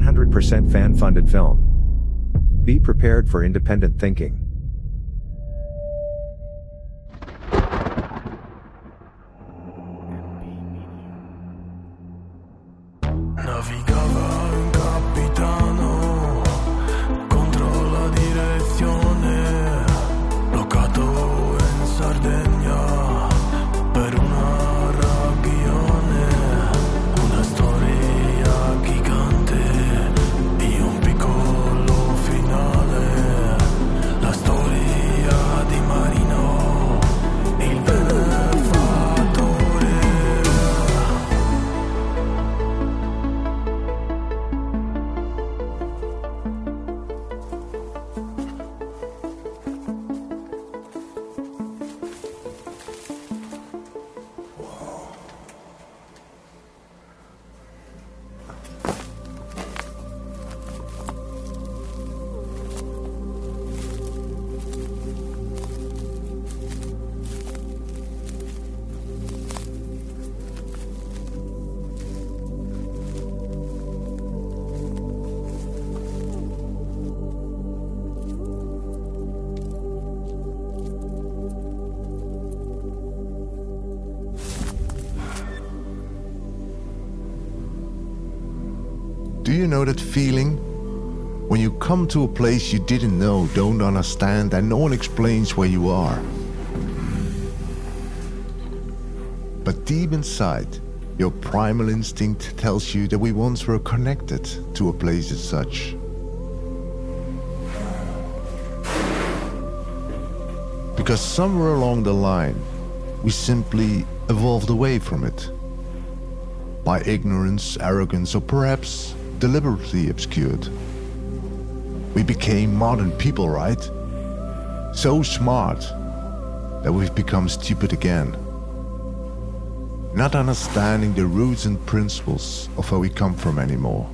100% fan-funded film. Be prepared for independent thinking. To a place you didn't know, don't understand, and no one explains where you are. But deep inside, your primal instinct tells you that we once were connected to a place as such. Because somewhere along the line, we simply evolved away from it. By ignorance, arrogance, or perhaps deliberately obscured. We became modern people, right? So smart that we've become stupid again. Not understanding the roots and principles of where we come from anymore.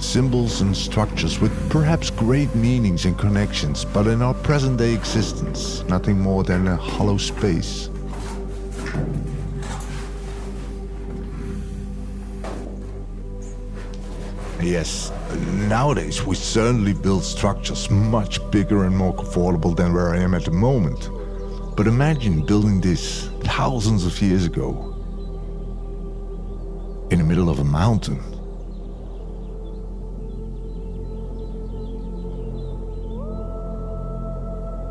Symbols and structures with perhaps great meanings and connections, but in our present day existence, nothing more than a hollow space. Yes, nowadays we certainly build structures much bigger and more comfortable than where I am at the moment. But imagine building this thousands of years ago in the middle of a mountain.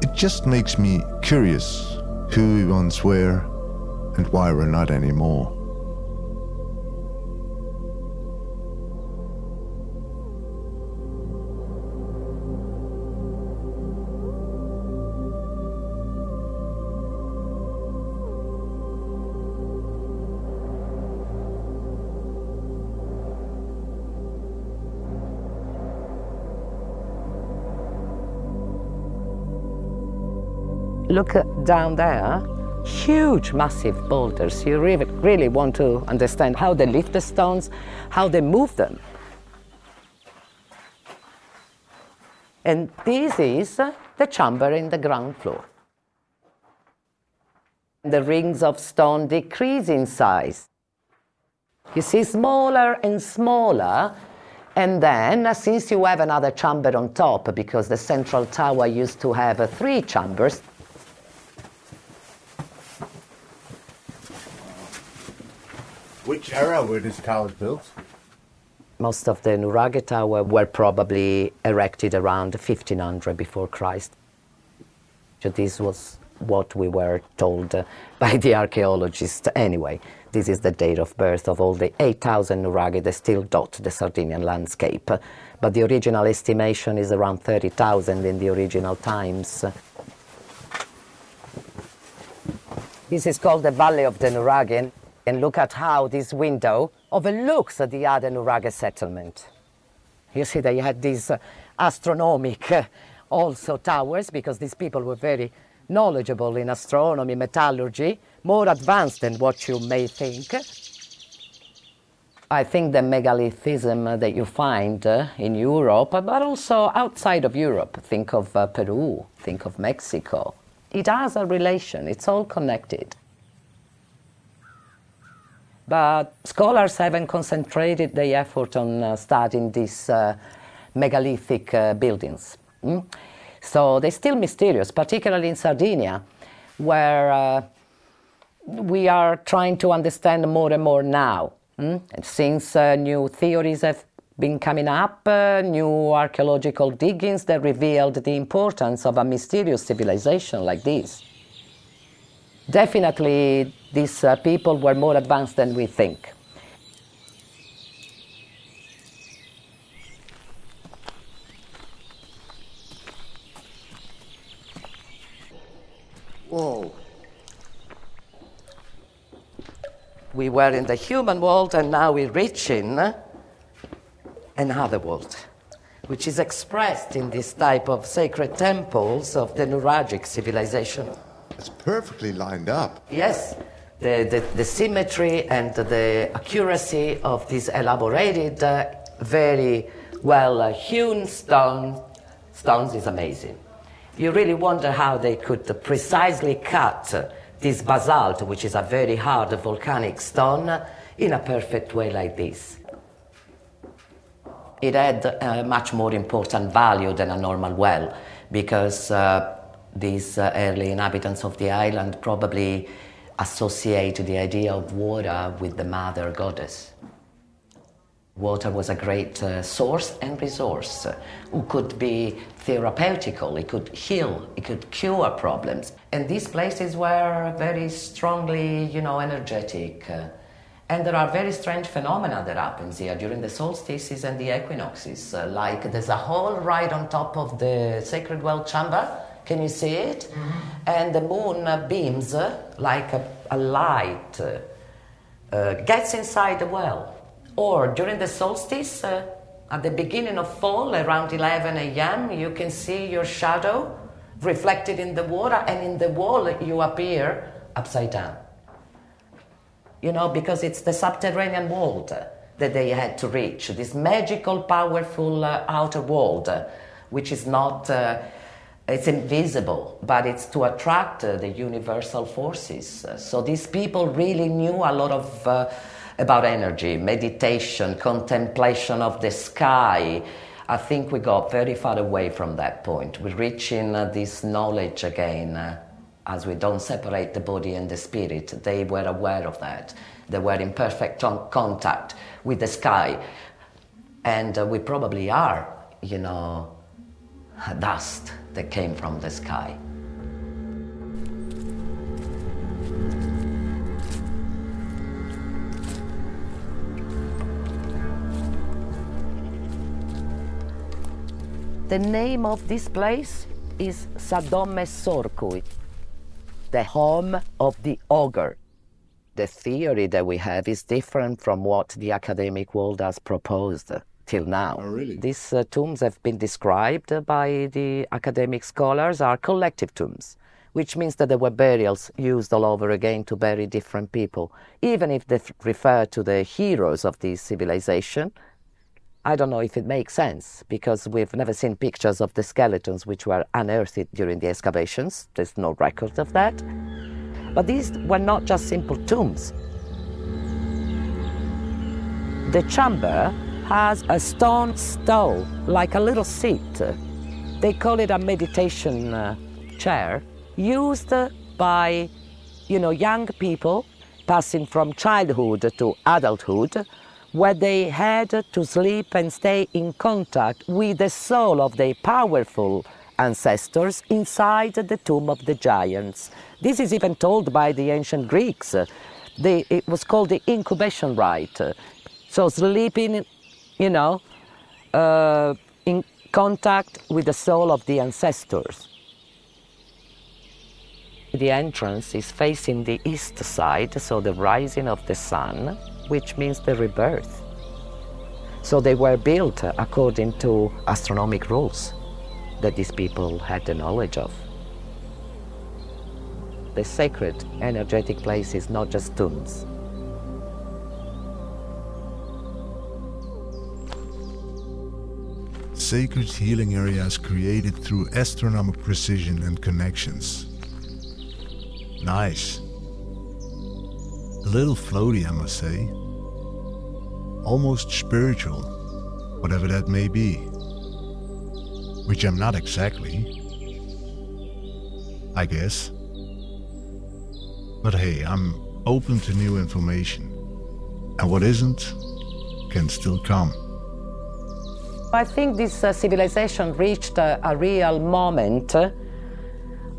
It just makes me curious who we once were and why we're not anymore. Look down there, huge, massive boulders. You really, really want to understand how they lift the stones, how they move them. And this is the chamber in the ground floor. The rings of stone decrease in size. You see smaller and smaller, and then uh, since you have another chamber on top, because the central tower used to have uh, three chambers, Which era were these towers built? Most of the Nuraghe Tower were probably erected around 1500 before Christ. So this was what we were told uh, by the archaeologists anyway. This is the date of birth of all the 8,000 Nuraghe that still dot the Sardinian landscape. But the original estimation is around 30,000 in the original times. This is called the Valley of the Nuraghe. And look at how this window overlooks the other Nuraghe settlement. You see, they had these uh, astronomic uh, also towers because these people were very knowledgeable in astronomy, metallurgy, more advanced than what you may think. I think the megalithism that you find uh, in Europe, but also outside of Europe, think of uh, Peru, think of Mexico, it has a relation, it's all connected. But scholars haven't concentrated their effort on uh, studying these uh, megalithic uh, buildings. Mm? So they're still mysterious, particularly in Sardinia, where we are trying to understand more and more now. Mm? And since uh, new theories have been coming up, uh, new archaeological diggings that revealed the importance of a mysterious civilization like this. Definitely, these uh, people were more advanced than we think. Whoa. We were in the human world and now we're reaching another world, which is expressed in this type of sacred temples of the Nuragic civilization. It's perfectly lined up. Yes, the, the, the symmetry and the accuracy of these elaborated, uh, very well uh, hewn stone, stones is amazing. You really wonder how they could precisely cut uh, this basalt, which is a very hard volcanic stone, uh, in a perfect way like this. It had a much more important value than a normal well because uh, these uh, early inhabitants of the island probably associate the idea of water with the mother goddess. Water was a great uh, source and resource uh, who could be therapeutical, it could heal, it could cure problems. And these places were very strongly, you know, energetic. Uh, and there are very strange phenomena that happens here during the solstices and the equinoxes. Uh, like there's a hole right on top of the sacred well chamber can you see it? Mm-hmm. And the moon uh, beams uh, like a, a light, uh, uh, gets inside the well. Or during the solstice, uh, at the beginning of fall, around 11 a.m., you can see your shadow reflected in the water, and in the wall, you appear upside down. You know, because it's the subterranean world that they had to reach, this magical, powerful outer world, which is not it's invisible, but it's to attract uh, the universal forces. Uh, so these people really knew a lot of uh, about energy, meditation, contemplation of the sky. I think we got very far away from that point. We're reaching uh, this knowledge again uh, as we don't separate the body and the spirit. They were aware of that. They were in perfect contact with the sky. And we probably are, you know, dust that came from the sky. The name of this place is Sadome Sorkui, the home of the ogre. The theory that we have is different from what the academic world has proposed till now. Oh, really? These uh, tombs have been described by the academic scholars are collective tombs, which means that there were burials used all over again to bury different people. Even if they refer to the heroes of this civilization, I don't know if it makes sense because we've never seen pictures of the skeletons which were unearthed during the excavations. There's no record of that. But these were not just simple tombs. The chamber has a stone stool, like a little seat. They call it a meditation uh, chair, used by, you know, young people passing from childhood to adulthood, where they had to sleep and stay in contact with the soul of their powerful ancestors inside the tomb of the giants. This is even told by the ancient Greeks. The, it was called the incubation rite. So sleeping you know, uh, in contact with the soul of the ancestors. The entrance is facing the east side, so the rising of the sun, which means the rebirth. So they were built according to astronomic rules that these people had the knowledge of. The sacred, energetic place is not just tombs, sacred healing areas created through astronomical precision and connections. Nice. A little floaty, I must say. Almost spiritual, whatever that may be. Which I'm not exactly. I guess. But hey, I'm open to new information. And what isn't can still come. I think this uh, civilization reached a, a real moment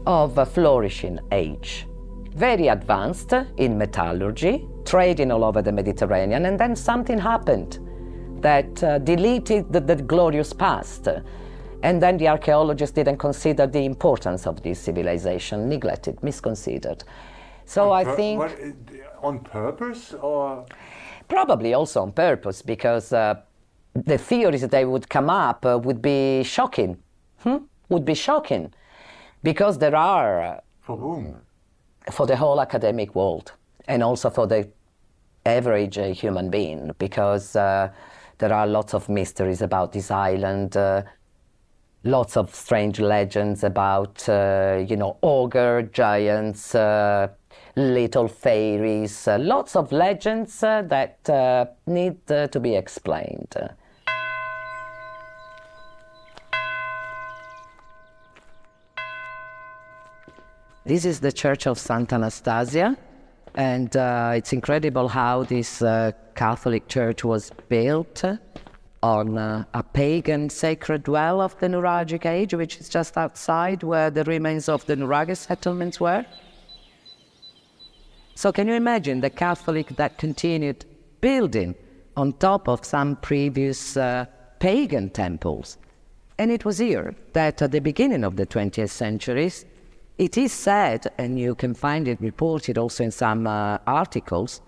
of a flourishing age. Very advanced in metallurgy, trading all over the Mediterranean, and then something happened that uh, deleted the, the glorious past. And then the archaeologists didn't consider the importance of this civilization, neglected, misconsidered. So I think. what, on purpose or Probably also on purpose, because uh, the theories that they would come up uh, would be shocking. Hmm? Would be shocking. Because there are, uh, for whom? for the whole academic world, and also for the average uh, human being, because uh, there are lots of mysteries about this island. Uh, lots of strange legends about, uh, you know, ogre giants, uh, little fairies, uh, lots of legends uh, that uh, need uh, to be explained. This is the Church of Santa Anastasia, and uh, it's incredible how this uh, Catholic church was built on uh, a pagan sacred well of the Nuragic age, which is just outside where the remains of the Nuraghi settlements were. So, can you imagine the Catholic that continued building on top of some previous uh, pagan temples? And it was here that at the beginning of the 20th centuries, it is said, and you can find it reported also in some uh, articles,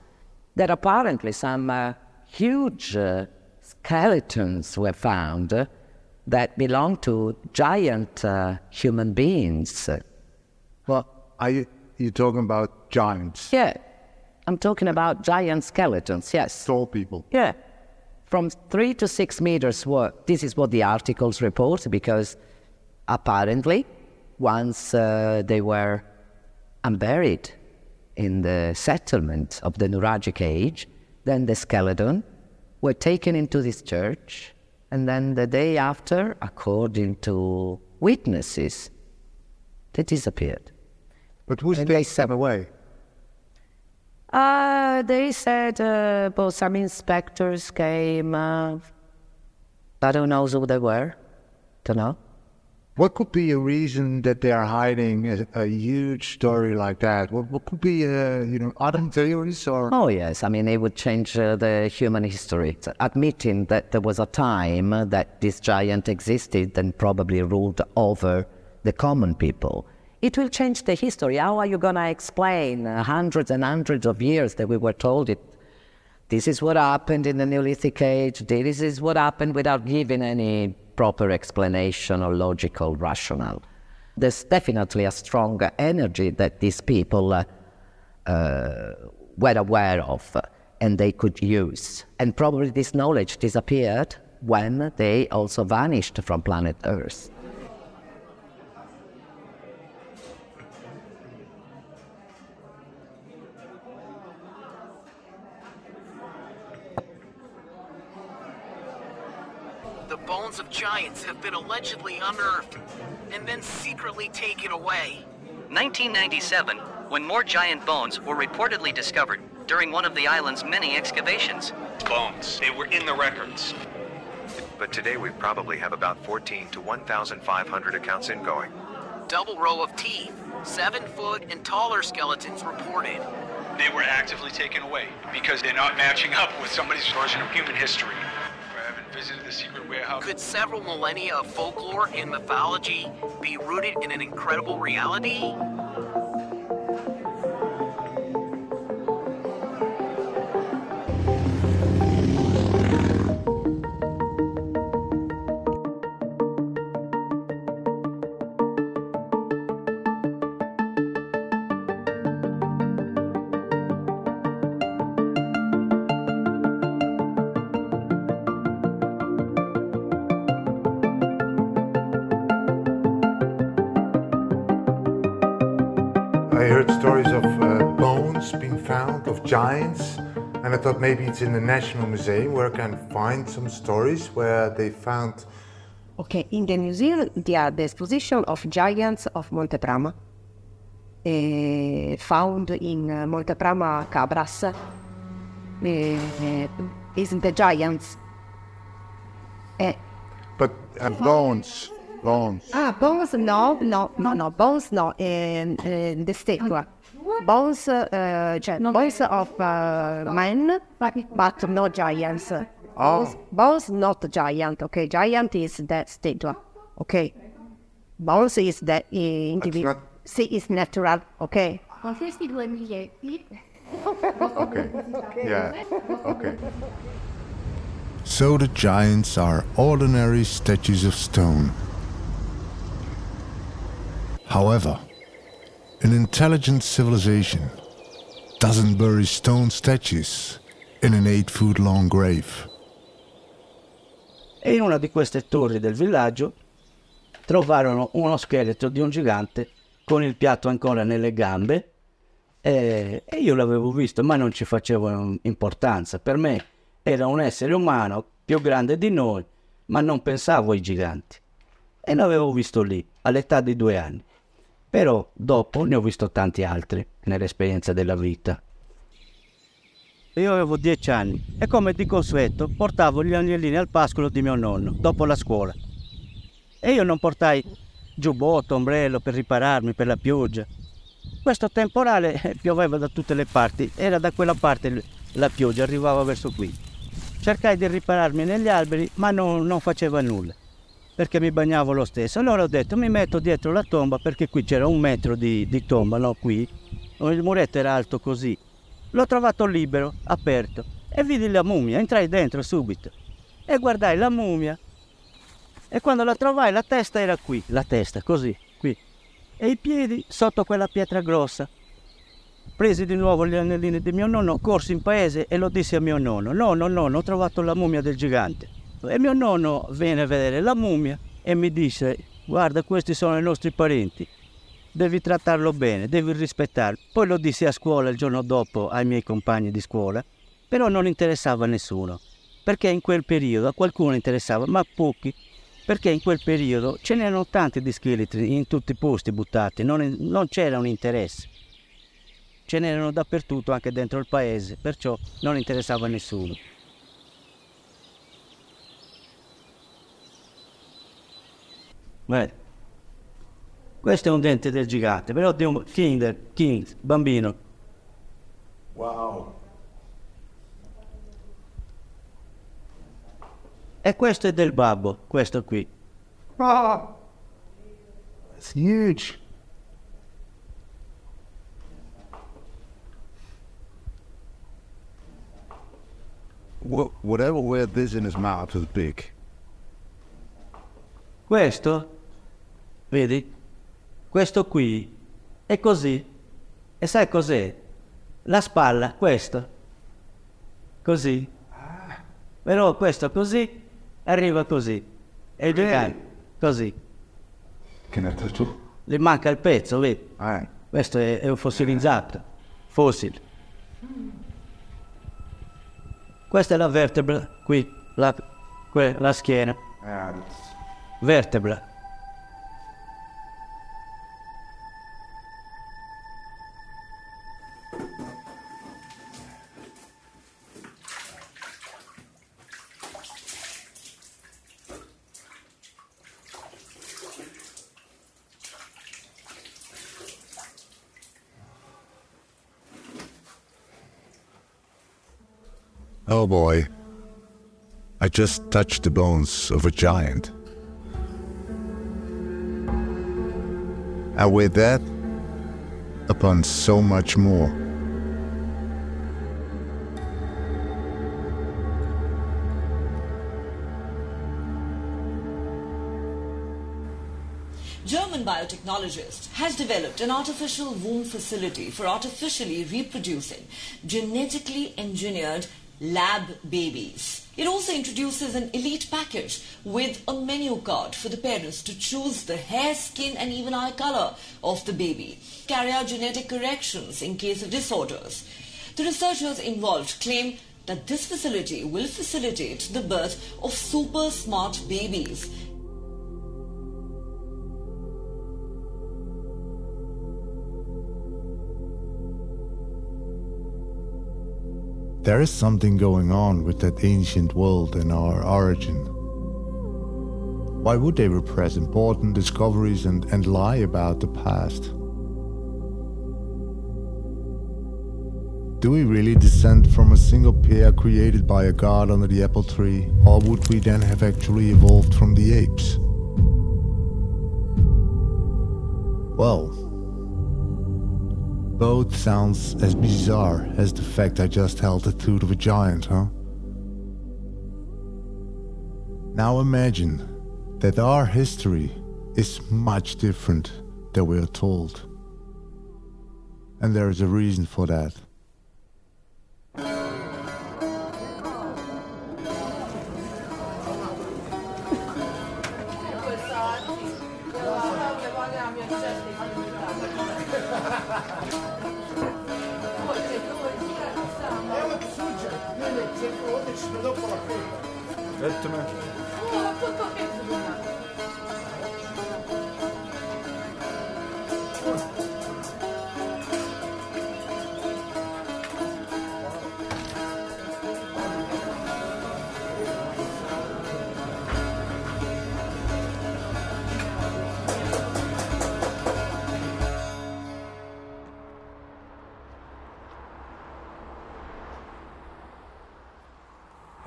that apparently some uh, huge uh, skeletons were found uh, that belonged to giant uh, human beings. Well, are you you talking about giants, Yeah, I'm talking about giant skeletons, yes. tall people? Yeah. From three to six meters, were, this is what the articles report, because apparently, once uh, they were unburied in the settlement of the Nuragic age, then the skeleton were taken into this church, and then the day after, according to witnesses, they disappeared. But who's And they them away? Uh, they said uh, well, some inspectors came. Uh, I don't know who they were. Don't know. What could be a reason that they are hiding a, a huge story like that? What, what could be, uh, you know, other theories or? Oh yes, I mean it would change uh, the human history. Admitting that there was a time that this giant existed and probably ruled over the common people, it will change the history. How are you gonna explain uh, hundreds and hundreds of years that we were told it? This is what happened in the Neolithic age. This is what happened without giving any proper explanation or logical rationale. There's definitely a strong energy that these people uh, uh, were aware of and they could use. And probably this knowledge disappeared when they also vanished from planet Earth. The bones of giants have been allegedly unearthed and then secretly taken away. 1997, when more giant bones were reportedly discovered during one of the island's many excavations. bones. They were in the records. But today we probably have about 14 to 1,500 accounts ingoing. Double row of teeth, seven foot and taller skeletons reported. They were actively taken away because they're not matching up with somebody's version of human history. Visited the secret warehouse. Could several millennia of folklore and mythology be rooted in an incredible reality? And I thought maybe it's in the National Museum where I can find some stories where they found. Okay, in the museum there are the exposition of giants of Mont'e Prama, eh, found in uh, Mont'e Prama Cabras. Eh, is the giants. But uh, bones, bones. Ah, bones, no, no, no, no, bones, no, the statue. Bones, uh, cioè, bones of uh, men, but no giants. Bones, bones, not giant, okay? Giant is that statue, okay? Bones is the uh, individual. See, is natural, okay? Okay. Yeah. Okay. So the giants are ordinary statues of stone. However, an intelligent civilization doesn't bury stone statues in an eight foot long grave. E in una di queste torri del villaggio trovarono uno scheletro di un gigante con il piatto ancora nelle gambe e, e io l'avevo visto ma non ci facevo importanza. Per me era un essere umano più grande di noi, ma non pensavo ai giganti. E l'avevo visto lì, all'età di due anni. Però dopo ne ho visto tanti altri nell'esperienza della vita. Io avevo dieci anni e come di consueto portavo gli agnellini al pascolo di mio nonno dopo la scuola. E io non portai giubbotto, ombrello per ripararmi per la pioggia. Questo temporale pioveva da tutte le parti, era da quella parte la pioggia, arrivava verso qui. Cercai di ripararmi negli alberi, ma non, non faceva nulla, perché mi bagnavo lo stesso. Allora ho detto mi metto dietro la tomba, perché qui c'era un metro di, di tomba, no? Qui. Il muretto era alto così. L'ho trovato libero, aperto, e vidi la mummia, entrai dentro subito. E guardai la mummia. E quando la trovai la testa era qui, la testa, così, qui. E i piedi sotto quella pietra grossa. Presi di nuovo gli anellini di mio nonno, corsi in paese e lo dissi a mio nonno. Nonno, nonno, ho trovato la mummia del gigante. E mio nonno venne a vedere la mummia e mi disse, guarda, questi sono i nostri parenti. Devi trattarlo bene, devi rispettarlo. Poi lo dissi a scuola il giorno dopo ai miei compagni di scuola, però non interessava a nessuno, perché in quel periodo a qualcuno interessava, ma pochi, perché in quel periodo ce n'erano tanti di scheletri in tutti i posti buttati, non, non c'era un interesse. Ce n'erano dappertutto, anche dentro il paese, perciò non interessava a nessuno. Beh, questo è un dente del gigante, però di un kinder, king, bambino. Wow. E questo è del babbo, questo qui. Ah, it's huge. Wh- whatever wear this in his mouth is big. Questo, vedi? Questo qui è così. E sai cos'è? La spalla, questo. Così. Però questo così arriva così. E il gigante così. I touch it? Gli manca il pezzo, vedi? Questo è, è un fossilizzato. Fossile. Questa è la vertebra qui, la, que- la schiena. Vertebra. Oh boy. I just touched the bones of a giant. And with that, upon so much more. German biotechnologist has developed an artificial womb facility for artificially reproducing genetically engineered lab babies. It also introduces an elite package with a menu card for the parents to choose the hair, skin and even eye color of the baby. Carry out genetic corrections in case of disorders. The researchers involved claim that this facility will facilitate the birth of super smart babies. There is something going on with that ancient world and our origin. Why would they repress important discoveries and, and lie about the past? Do we really descend from a single pair created by a god under the apple tree, or would we then have actually evolved from the apes? Well, both sounds as bizarre as the fact I just held the tooth of a giant, huh? Now imagine that our history is much different than we are told. And there is a reason for that.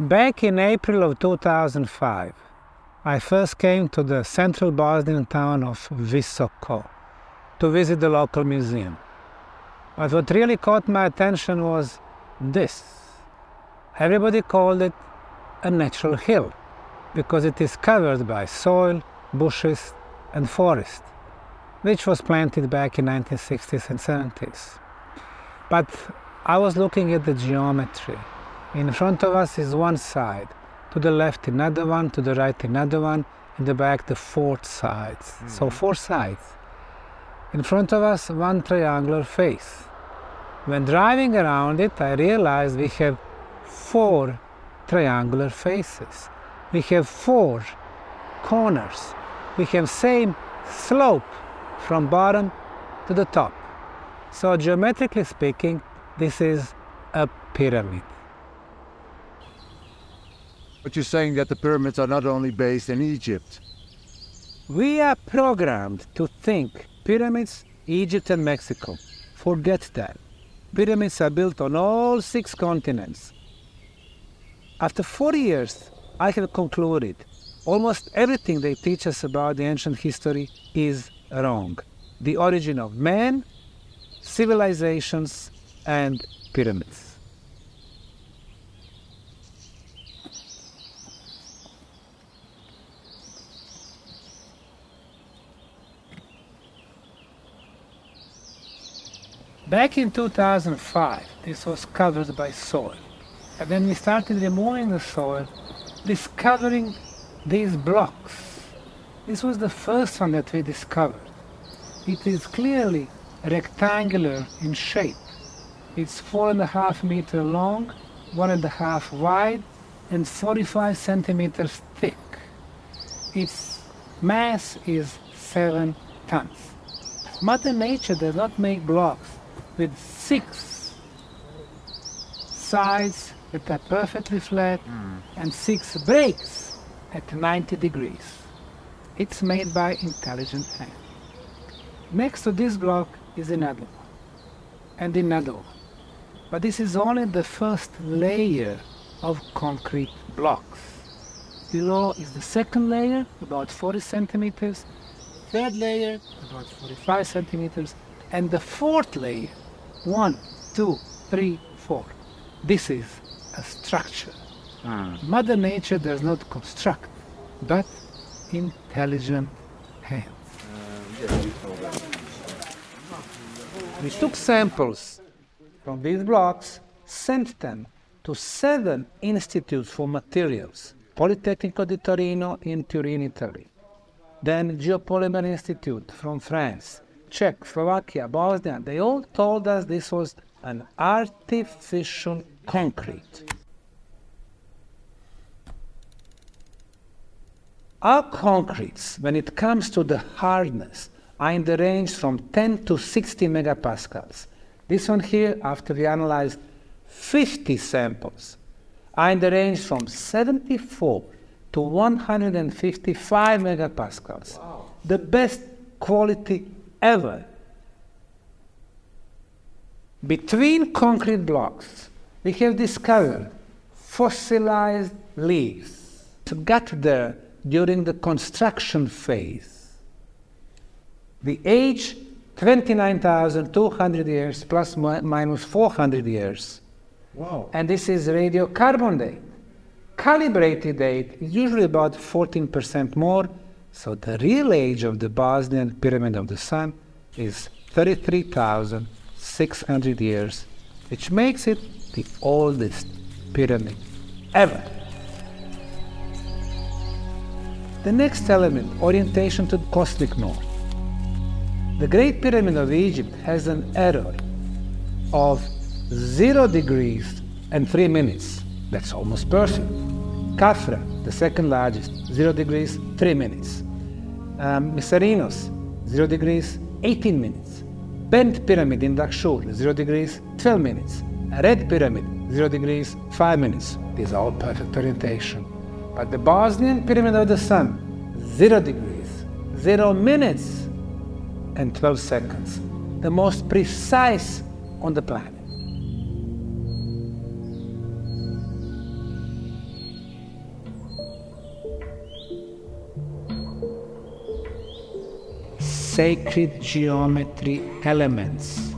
Back in April of 2005, I first came to the central Bosnian town of Visoko to visit the local museum. But what really caught my attention was this. Everybody called it a natural hill because it is covered by soil, bushes, and forest, which was planted back in 1960s and 70s. But I was looking at the geometry in front of us is one side, to the left another one, to the right another one, in the back the four sides. Mm -hmm. So four sides. In front of us one triangular face. When driving around it, I realized we have four triangular faces. We have four corners. We have same slope from bottom to the top. So geometrically speaking, this is a pyramid. But you're saying that the pyramids are not only based in Egypt. We are programmed to think pyramids, Egypt and Mexico. Forget that. Pyramids are built on all six continents. After 40 years, I have concluded almost everything they teach us about the ancient history is wrong. The origin of man, civilizations, and pyramids. Back in 2005, this was covered by soil. And then we started removing the soil, discovering these blocks. This was the first one that we discovered. It is clearly rectangular in shape. It's four and a half meter long, one and a half wide, and 45 centimeters thick. Its mass is seven tons. Mother Nature does not make blocks with six sides that are perfectly flat mm. and six breaks at 90 degrees. It's made by intelligent hand. Next to this block is another one and another one. But this is only the first layer of concrete blocks. Below is the second layer, about 40 centimeters, third layer, about 45 centimeters, and the fourth layer one, two, three, four. This is a structure. Mm. Mother Nature does not construct, but intelligent hands. We took samples from these blocks, sent them to seven institutes for materials, Politecnico di Torino in Turin, Italy, then Geopolymer Institute from France, Czech, Slovakia, Bosnia, they all told us this was an artificial concrete. Our concretes, when it comes to the hardness, are in the range from 10 to 60 megapascals. This one here, after we analyzed 50 samples, are in the range from 74 to 155 megapascals. The best quality ever. Between concrete blocks, we have discovered fossilized leaves. It got there during the construction phase. The age 29,200 years minus 400 years. Wow. And this is radiocarbon date. Calibrated date is usually about 14% more, so the real age of the Bosnian Pyramid of the Sun is 33,600 years, which makes it the oldest pyramid ever. The next element, orientation to the cosmic north. The Great Pyramid of Egypt has an error of 0 degrees and 3 minutes. That's almost perfect. Khafra, the second largest, 0 degrees, 3 minutes. Um, Mycerinus, 0 degrees, 18 minutes. Bent Pyramid in Dahshur, 0 degrees, 12 minutes. Red Pyramid, 0 degrees, 5 minutes. These are all perfect orientation. But the Bosnian Pyramid of the Sun, 0 degrees, 0 minutes, and 12 seconds. The most precise on the planet. Sacred geometry elements.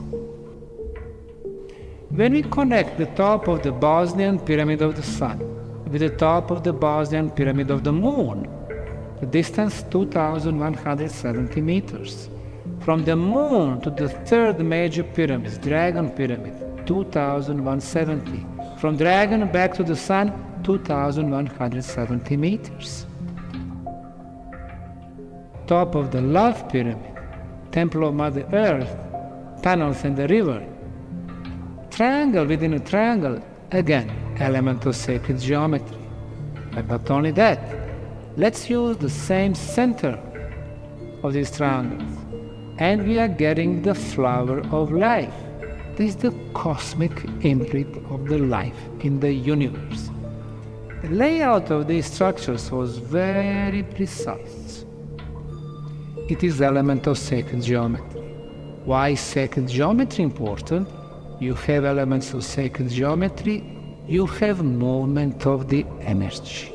When we connect the top of the Bosnian Pyramid of the Sun with the top of the Bosnian Pyramid of the Moon, the distance 2170 meters. From the moon to the third major pyramid, Dragon Pyramid, 2170. From Dragon back to the Sun, 2170 meters. Top of the Love Pyramid, Temple of Mother Earth, tunnels in the river. Triangle within a triangle, again, element of sacred geometry. But not only that, let's use the same center of these triangles and we are getting the flower of life. This is the cosmic imprint of the life in the universe. The layout of these structures was very precise. It is element of second geometry. Why is sacred geometry important? You have elements of second geometry, you have movement of the energy.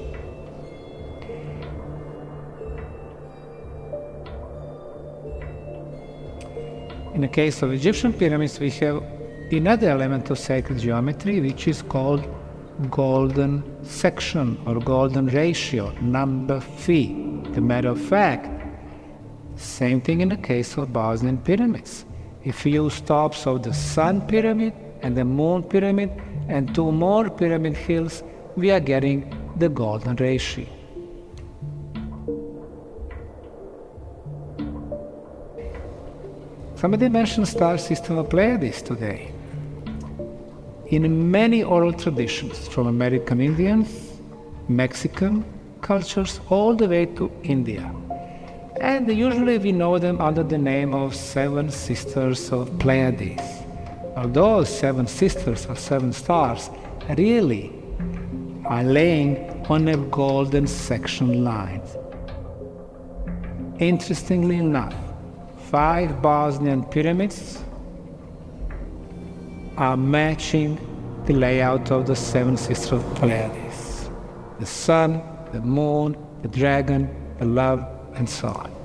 In the case of Egyptian pyramids, we have another element of sacred geometry, which is called golden section or golden ratio, number phi. As a matter of fact, same thing in the case of Bosnian pyramids. If you use tops of the Sun Pyramid and the Moon Pyramid and two more pyramid hills, we are getting the golden ratio. Somebody mentioned star system of Pleiades today. In many oral traditions, from American Indians, Mexican cultures, all the way to India. And usually we know them under the name of Seven Sisters of Pleiades. Although seven sisters or seven stars really are laying on a golden section line. Interestingly enough, five Bosnian pyramids are matching the layout of the seven sisters of Pleiades the sun, the moon, the dragon, the love, and so on.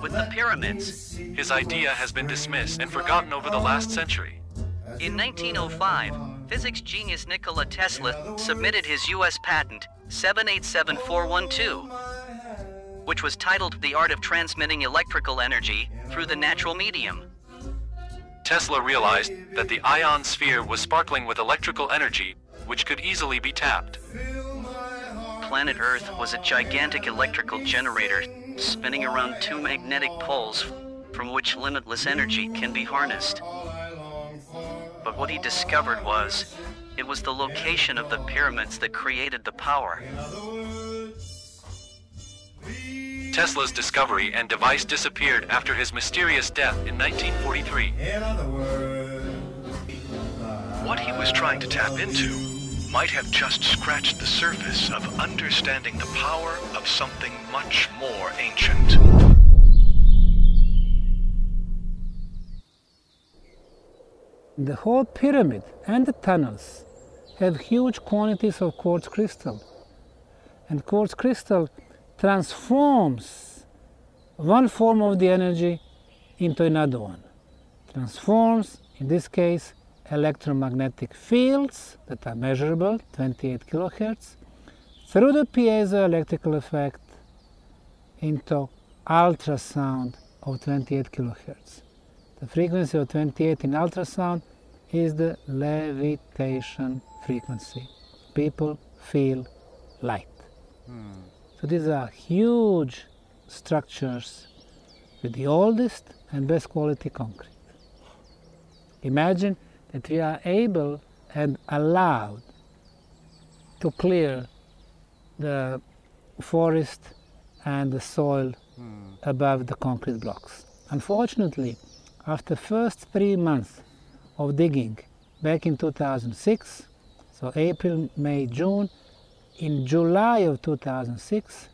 With the pyramids. His idea has been dismissed and forgotten over the last century. In 1905, physics genius Nikola Tesla submitted his U.S. patent 787412, which was titled The Art of Transmitting Electrical Energy Through the Natural Medium. Tesla realized that the ionosphere was sparkling with electrical energy, which could easily be tapped. Planet Earth was a gigantic electrical generator spinning around two magnetic poles from which limitless energy can be harnessed. But what he discovered was it was the location of the pyramids that created the power. Tesla's discovery and device disappeared after his mysterious death in 1943. What he was trying to tap into might have just scratched the surface of understanding the power of something much more ancient. The whole pyramid and the tunnels have huge quantities of quartz crystal. And quartz crystal transforms one form of the energy into another one. Transforms, in this case, electromagnetic fields that are measurable, 28 kilohertz, through the piezoelectrical effect into ultrasound of 28 kilohertz. The frequency of 28 in ultrasound is the levitation frequency. People feel light. Hmm. So these are huge structures with the oldest and best quality concrete. Imagine that we are able and allowed to clear the forest and the soil hmm. above the concrete blocks. Unfortunately, after first three months of digging back in 2006, so April, May, June, in July of 2006,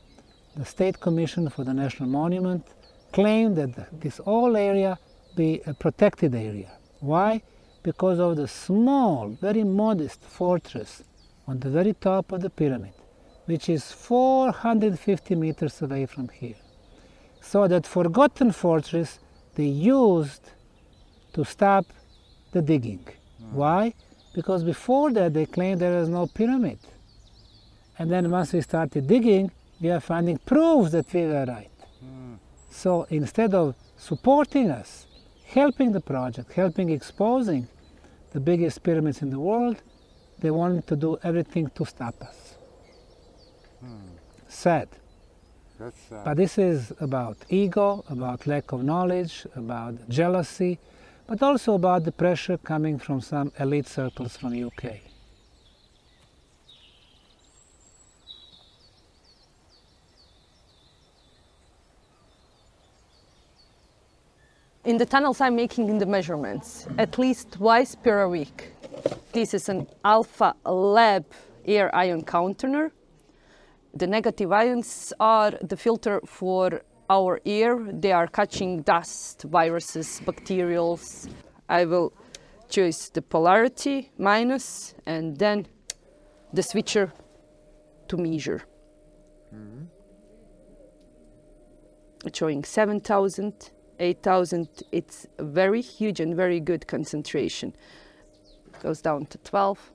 the State Commission for the National Monument claimed that this whole area be a protected area. Why? Because of the small, very modest fortress on the very top of the pyramid, which is 450 meters away from here. So that forgotten fortress they used to stop the digging. Mm. Why? Because before that they claimed there was no pyramid. And then once we started digging, we are finding proofs that we were right. Mm. So instead of supporting us, helping the project, helping exposing the biggest pyramids in the world, they wanted to do everything to stop us. Hmm. Sad. That's sad. But this is about ego, about lack of knowledge, about jealousy, but also about the pressure coming from some elite circles from UK. In the tunnels, I'm making the measurements at least twice per week. This is an alpha lab air ion counter. The negative ions are the filter for our air. They are catching dust, viruses, bacterials. I will choose the polarity minus and then the switcher to measure. Mm-hmm. It's showing 7,000, 8,000. It's a very huge and very good concentration. Goes down to 12.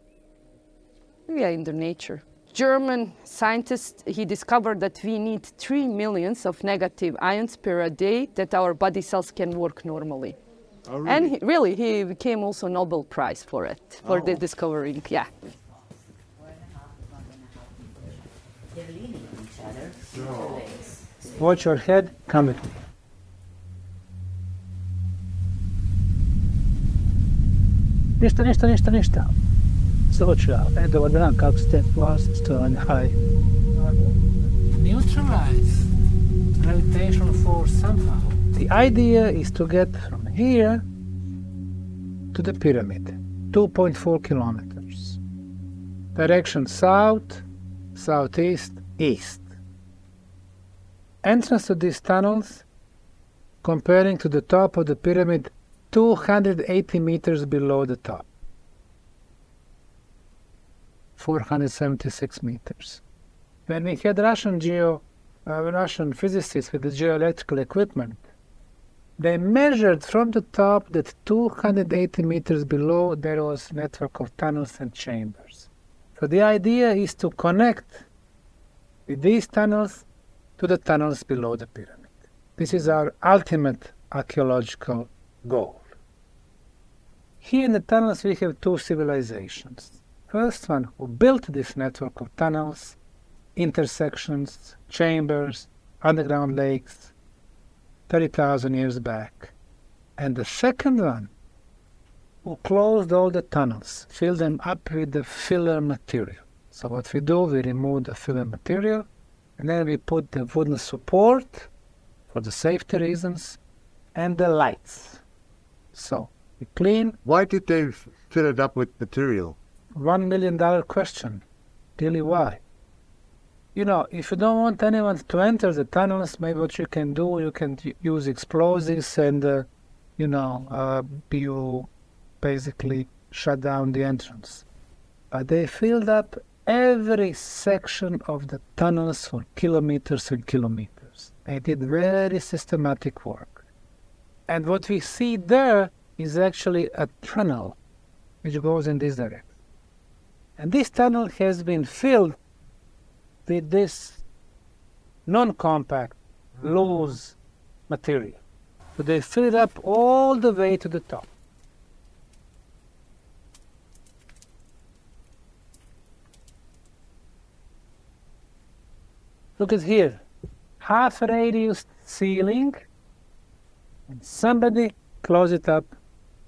We are in the nature. German scientist, he discovered that we need 3 millions of negative ions per day that our body cells can work normally. Oh, And he, really, he became also Nobel Prize for it, for the oh. discovering, yeah. Watch your head, come with me. Ništa, ništa, ništa, ništa. Slučaj, e, dobar dan, kako ste? Vlaststovanje, hi. Neutralize gravitation force somehow. The idea is to get from here to the pyramid, 2.4 kilometers. Direction south, southeast, east. Entrance to these tunnels, comparing to the top of the pyramid, 280 meters below the top. 476 meters. When we had Russian geo, uh, Russian physicists with the geoelectrical equipment They measured from the top that 280 meters below there was network of tunnels and chambers. So the idea is to connect these tunnels to the tunnels below the pyramid. This is our ultimate archaeological goal. Here in the tunnels we have two civilizations. First one who built this network of tunnels, intersections, chambers, underground lakes, 30,000 years back. And the second one who closed all the tunnels, filled them up with the filler material. So what we do, we remove the filler material, and then we put the wooden support for the safety reasons, and the lights. So we clean. Why did they fill it up with material? One million dollar question. Really, why? You know, if you don't want anyone to enter the tunnels, maybe what you can do, you can use explosives and, uh, you know, uh, you basically shut down the entrance. But they filled up every section of the tunnels for kilometers and kilometers. They did very systematic work. And what we see there is actually a tunnel which goes in this direction. And this tunnel has been filled with this non-compact, loose material. So they fill it up all the way to the top. Look at here, half radius ceiling, and somebody close it up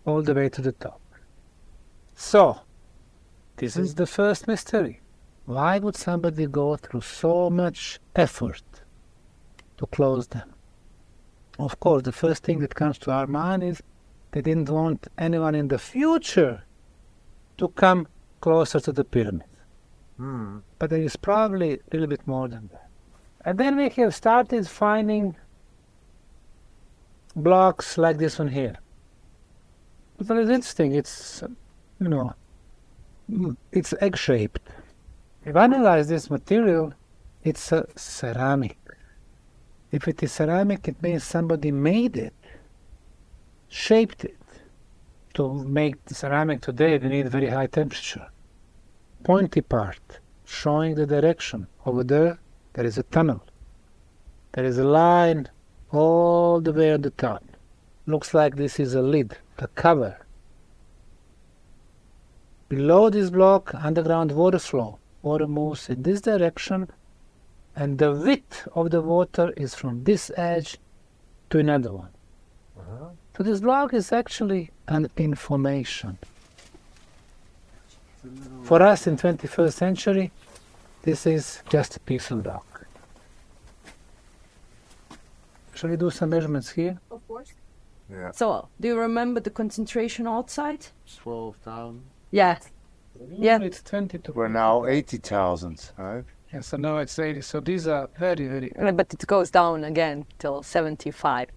all the way to the top. So, this is the first mystery. Why would somebody go through so much effort to close them? Of course, the first thing that comes to our mind is they didn't want anyone in the future to come closer to the pyramid. Hmm. But there is probably a little bit more than that. And then we have started finding blocks like this one here. But that is interesting. It's, you know, it's egg-shaped. If I analyze this material, it's a ceramic. If it is ceramic, it means somebody made it, shaped it. To make the ceramic today, we need very high temperature. Pointy part, showing the direction. Over there, there is a tunnel. There is a line all the way on the top. Looks like this is a lid, a cover. Below this block, underground water flow. Water moves in this direction, and the width of the water is from this edge to another one. Uh-huh. So this block is actually an information. For us in 21st century, this is just a pixel block. Shall we do some measurements here? Of course. Yeah. So, do you remember the concentration outside? 12,000. Yeah. Yeah. It's 22. We're now 80,000, right? Yeah, so now it's 80. So these are very, very. But it goes down again till 75.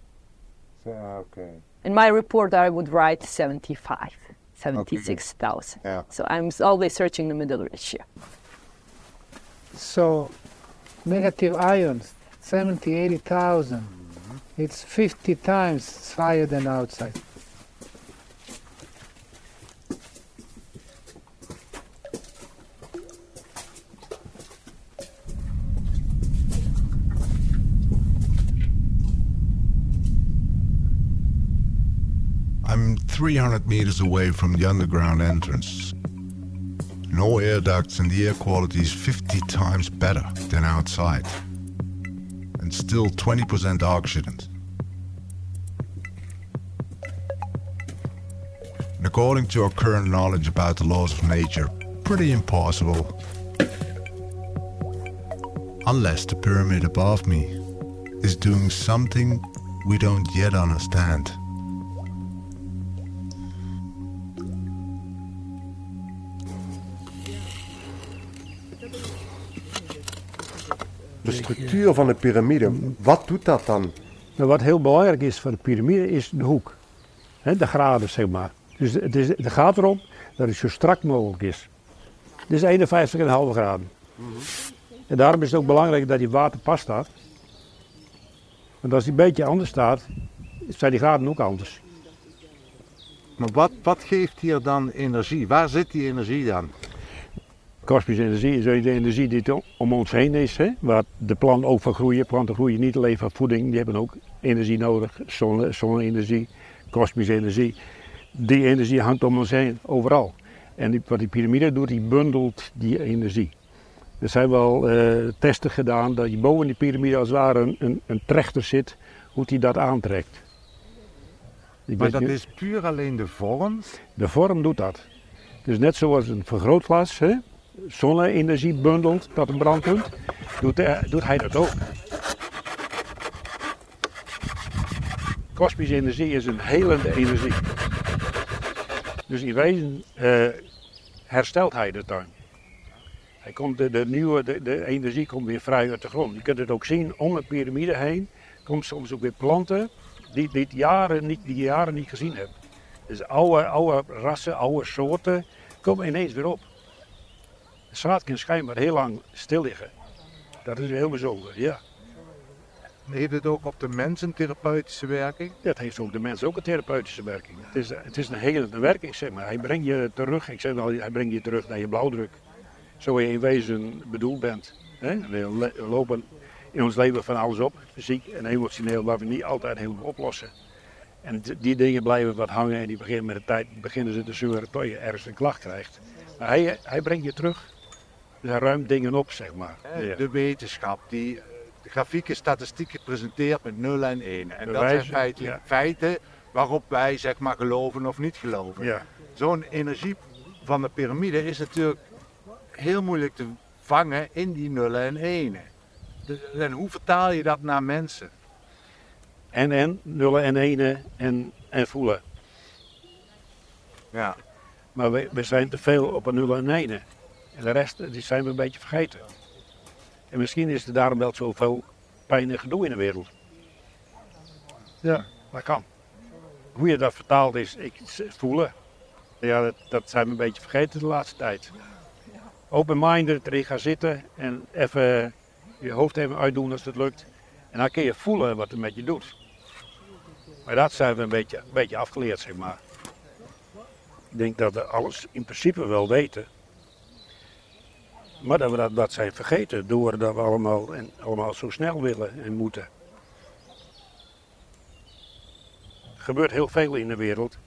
So, okay. In my report, I would write 75, 76,000. Yeah. So I'm always searching the middle ratio. So negative ions, 70, 80,000. It's 50 times higher than outside. I'm 300 meters away from the underground entrance. No air ducts and the air quality is 50 times better than outside. Still 20% oxygen. And according to our current knowledge about the laws of nature, pretty impossible. Unless the pyramid above me is doing something we don't yet understand. De structuur van de piramide, wat doet dat dan? Nou, wat heel belangrijk is voor de piramide is de hoek. Hè, de graden, zeg maar. Dus het, is, het gaat erom dat het zo strak mogelijk is. Dit is 51,5 graden. En daarom is het ook belangrijk dat die water pas staat. Want als die een beetje anders staat, zijn die graden ook anders. Maar wat, wat geeft hier dan energie? Waar zit die energie dan? Kosmische energie is de energie die om ons heen is, hè? waar de planten ook van groeien. Planten groeien niet alleen van voeding, die hebben ook energie nodig. Zonne, zonne-energie, kosmische energie. Die energie hangt om ons heen, overal. En die, wat die piramide doet, die bundelt die energie. Er zijn wel eh, testen gedaan dat je boven die piramide als het ware een, een, een trechter zit, hoe die dat aantrekt. Ik Maar dat niet- is puur alleen de vorm. de vorm doet dat. Dus net zoals een vergrootglas hè, zonne-energie bundelt tot een brandpunt, doet, hij- doet hij dat ook. Kosmische energie is een helende energie. Dus in wezen eh, herstelt hij de tuin. Hij komt de, de nieuwe de, de energie komt weer vrij uit de grond. Je kunt het ook zien om een piramide heen. Komt soms ook weer planten die, het jaren niet, die jaren niet gezien hebt. Dus oude, oude rassen, oude soorten komen ineens weer op. Zaad kan schijnbaar heel lang stil liggen. Dat is heel bijzonder, ja. Heeft het ook op de mens een therapeutische werking? Dat heeft ook de mens ook een therapeutische werking. Het is, het is een helende werking, zeg maar. Hij brengt je terug, ik zeg wel, hij brengt je terug naar je blauwdruk. Zo je in wezen bedoeld bent. Hè? We lopen in ons leven van alles op, fysiek en emotioneel, waar we niet altijd helemaal oplossen. En die dingen blijven wat hangen en die beginnen met de tijd beginnen ze te zeuren tot je ergens een klacht krijgt. Maar hij, hij brengt je terug. Hij ruimt dingen op, zeg maar. Ja. De wetenschap die eh, de grafieke statistieken presenteert met 0 en 1. En dat zijn feitelijk ja. feiten waarop wij zeg maar geloven of niet geloven. Ja. Zo'n energie van de piramide is natuurlijk heel moeilijk te vangen in die nullen en enen. Dus, en hoe vertaal je dat naar mensen? En en, nullen en enen en, en voelen. Ja. Maar we, we zijn te veel op een nullen en enen. En de rest die zijn we een beetje vergeten. En misschien is er daarom wel zoveel pijn en gedoe in de wereld. Ja, dat kan. Hoe je dat vertaalt is ik, voelen. Ja, dat, dat zijn we een beetje vergeten de laatste tijd. Open-minded erin gaan zitten en even je hoofd even uitdoen als het lukt. En dan kun je voelen wat het met je doet. Maar dat zijn we een beetje, een beetje afgeleerd, zeg maar. Ik denk dat we alles in principe wel weten. Maar dat we dat, dat zijn vergeten doordat we allemaal, en allemaal zo snel willen en moeten. Er gebeurt heel veel in de wereld.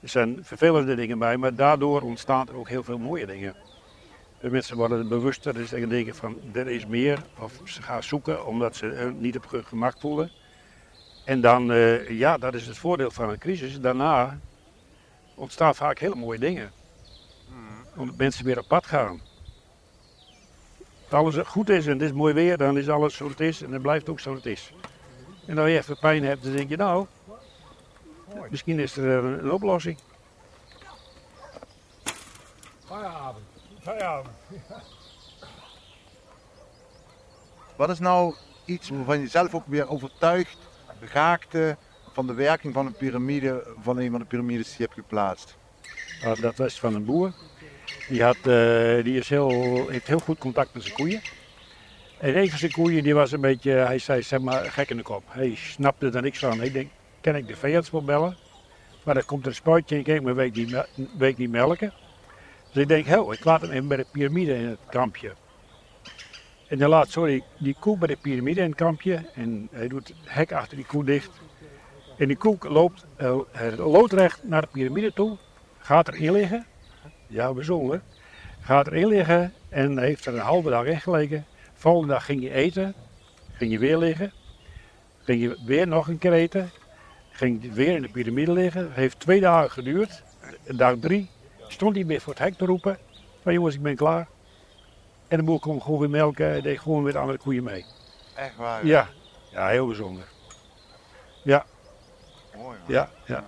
Er zijn vervelende dingen bij, maar daardoor ontstaan er ook heel veel mooie dingen. De mensen worden bewuster en ze denken van er is meer. Of ze gaan zoeken omdat ze niet op hun gemak voelen. En dan, eh, ja, dat is het voordeel van een crisis. Daarna ontstaan vaak hele mooie dingen. Omdat mensen weer op pad gaan. Als alles goed is en het is mooi weer, dan is alles zoals het is en het blijft ook zoals het is. En als je even pijn hebt, dan denk je nou, misschien is er een, een oplossing. Feierabend. Feierabend. Wat is nou iets waarvan je zelf ook weer overtuigd raakte van de werking van een piramide, van een van de piramides die je hebt geplaatst? Ah, dat was van een boer. Die, had, eh, die is heel, heeft heel goed contact met zijn koeien. En een van zijn koeien die was een beetje, hij zei zeg maar, gek in de kop. Hij snapte er niks van. Hij denkt, kan ik de veearts bellen? Maar dan komt er een spuitje in, kijk, maar weet niet, weet niet melken. Dus ik denk, hé, ik laat hem even bij de piramide in het kampje. En dan laat, sorry, die koe bij de piramide in het kampje. En hij doet het hek achter die koe dicht. En die koe loopt eh, eh, loodrecht naar de piramide toe. Gaat erin liggen. Ja, bijzonder. Gaat erin liggen en heeft er een halve dag in gelegen. Volgende dag ging je eten. Ging je weer liggen. Ging je weer nog een keer eten. Ging weer in de piramide liggen. Heeft twee dagen geduurd. Dag drie stond hij weer voor het hek te roepen. Van jongens, ik ben klaar. En de boer kon gewoon weer melken en deed gewoon weer de andere koeien mee. Echt waar? Ja, ja heel bijzonder. Ja. Mooi. Ja, ja. Ja,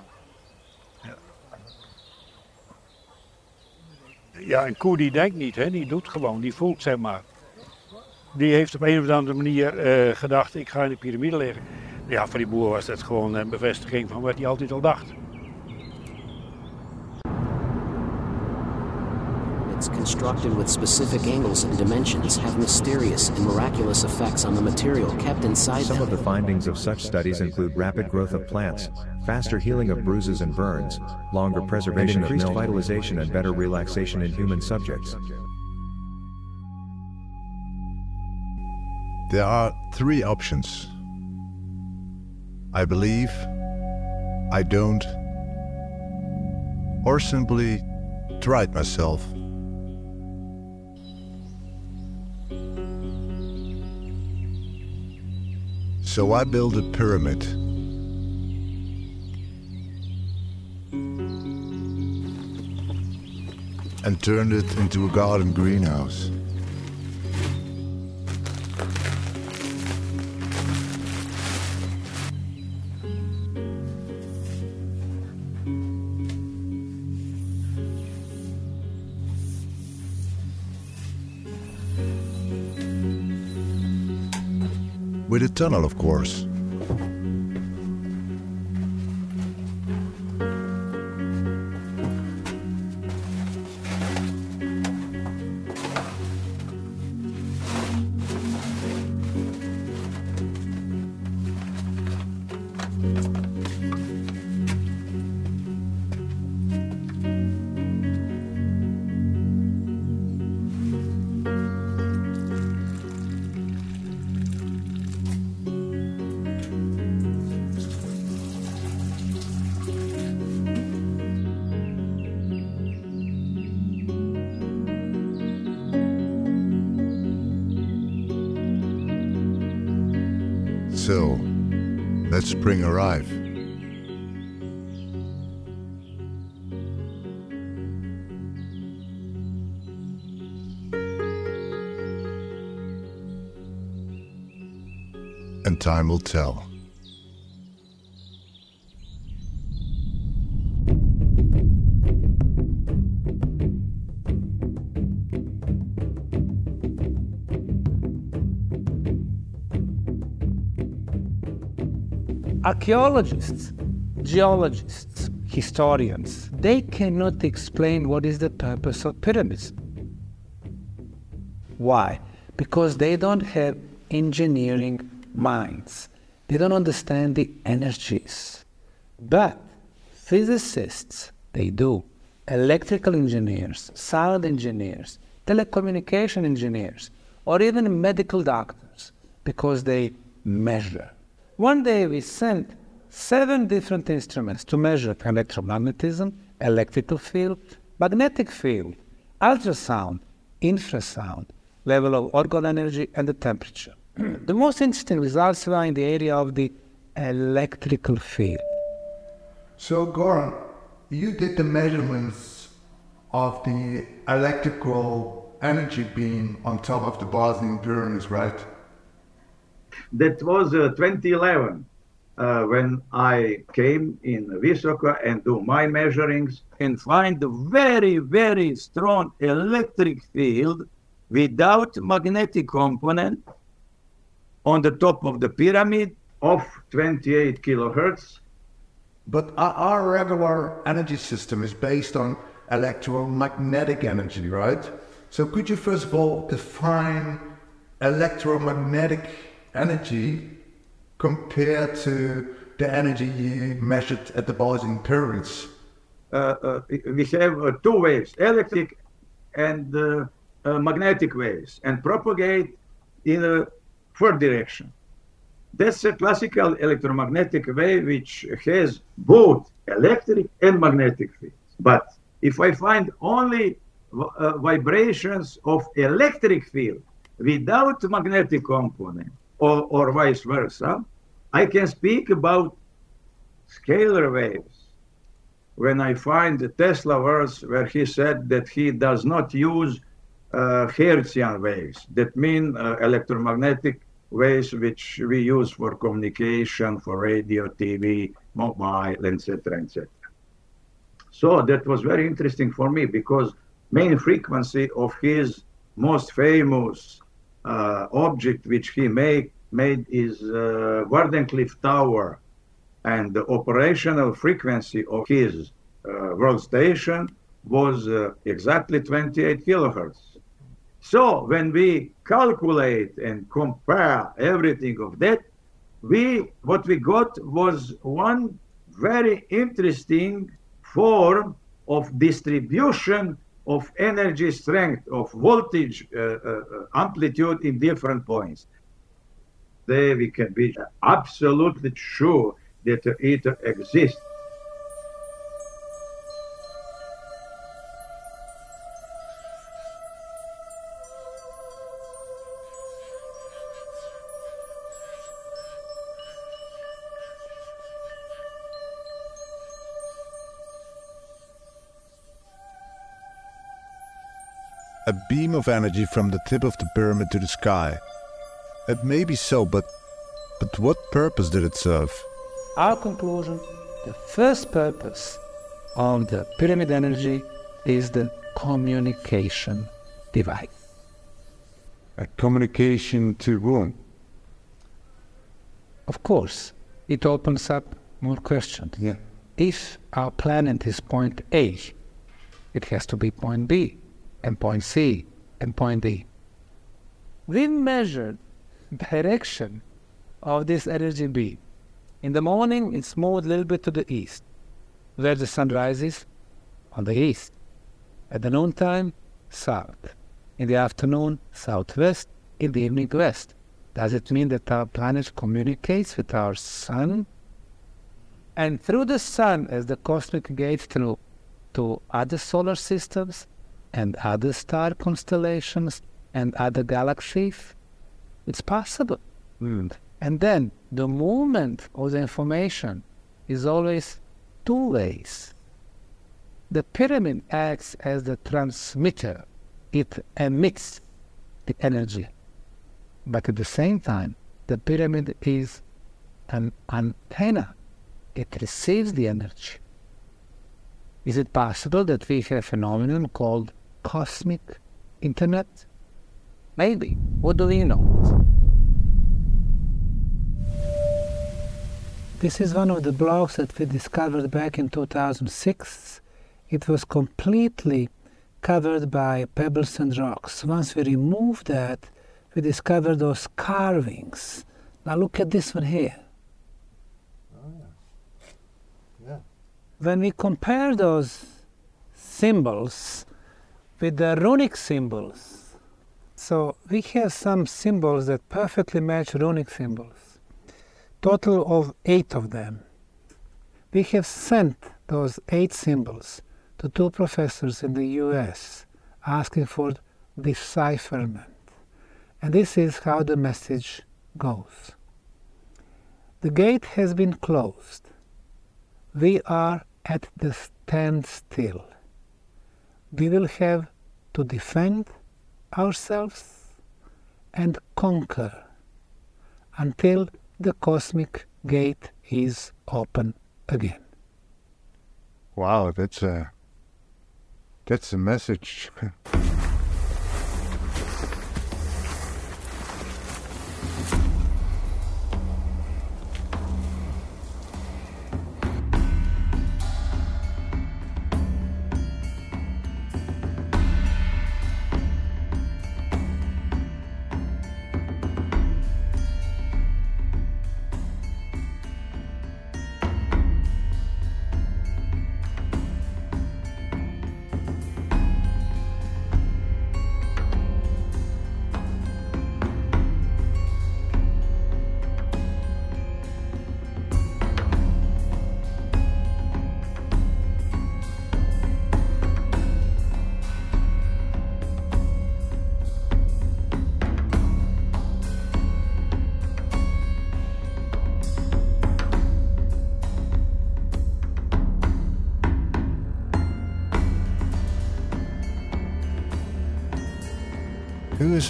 ja een koe die denkt niet, hè? die doet gewoon, die voelt zeg maar. Die heeft op een of andere manier eh, gedacht, ik ga in de piramide liggen. Ja, voor die boer was dat gewoon een bevestiging van wat hij altijd al dacht. pyramids, constructed with specific angles and dimensions, have mysterious and miraculous effects on the material kept inside Some them. of the findings of such studies include rapid growth of plants, faster healing of bruises and burns, longer preservation, increased vitalization and better relaxation in human subjects. There are three options. I believe, I don't, or simply tried myself. So I built a pyramid. And turned it into a garden greenhouse. With a tunnel, of course. Spring arrive. And time will tell. Archaeologists, geologists, historians, they cannot explain what is the purpose of pyramids. Why? Because they don't have engineering minds. They don't understand the energies. But physicists, they do. Electrical engineers, sound engineers, telecommunication engineers, or even medical doctors, because they measure. One day we sent seven different instruments to measure electromagnetism, electrical field, magnetic field, ultrasound, infrasound, level of orgone energy, and the temperature. the most interesting results were in the area of the electrical field. So, Goran, you did the measurements of the electrical energy beam on top of the Bosnian pyramids, right? That was uh, 2011 uh, when I came in Visoko and do my measurings and find a very, very strong electric field without magnetic component on the top of the pyramid of 28 kilohertz. But our, our regular energy system is based on electromagnetic energy, right? So could you first of all define electromagnetic energy compared to the energy measured at the Bosnian pyramids? Uh, uh, we have uh, two waves, electric and uh, magnetic waves, and propagate in a four direction. That's a classical electromagnetic wave which has both electric and magnetic fields. But if I find only uh, vibrations of electric field without magnetic component, or, or vice versa, I can speak about scalar waves. When I find the Tesla verse where he said that he does not use uh, Hertzian waves, that mean uh, electromagnetic waves which we use for communication, for radio, TV, mobile, etc., etc. So that was very interesting for me because main frequency of his most famous object which he made made is uh, Wardenclyffe Tower, and the operational frequency of his uh, world station was uh, exactly 28 kilohertz. So when we calculate and compare everything of that, we what we got was one very interesting form of distribution of energy strength, of voltage uh, uh, amplitude in different points. There we can be absolutely sure that it exists. A beam of energy from the tip of the pyramid to the sky. It may be so, but but what purpose did it serve? Our conclusion, the first purpose of the pyramid energy is the communication device. A communication to whom? Of course, it opens up more questions. Yeah. If our planet is point A, it has to be point B and point C and point D. We measured the direction of this energy beam. In the morning, it's moved a little bit to the east, where the sun rises on the east. At the noontime, south. In the afternoon, southwest. In the evening, west. Does it mean that our planet communicates with our sun? And through the sun, as the cosmic gate through to other solar systems, and other star constellations and other galaxies? It's possible. Mm. And then the movement of the information is always two ways. The pyramid acts as the transmitter, it emits the energy. But at the same time, the pyramid is an antenna, it receives the energy. Is it possible that we have a phenomenon called cosmic internet? Maybe. What do we know? This is one of the blocks that we discovered back in 2006. It was completely covered by pebbles and rocks. Once we removed that, we discovered those carvings. Now look at this one here. Oh, yeah. When we compare those symbols with the runic symbols. So we have some symbols that perfectly match runic symbols. Total of eight of them. We have sent those eight symbols to two professors in the US asking for decipherment. And this is how the message goes. The gate has been closed. We are at the standstill we will have to defend ourselves and conquer until the cosmic gate is open again. Wow, that's a that's a message.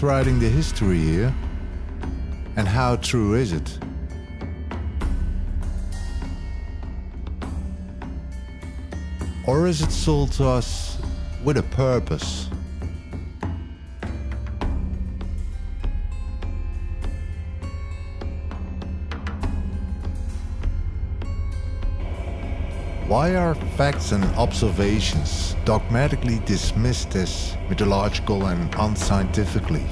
Writing the history here? And how true is it? Or is it sold to us with a purpose? Why are facts and observations dogmatically dismissed as mythological and unscientifically?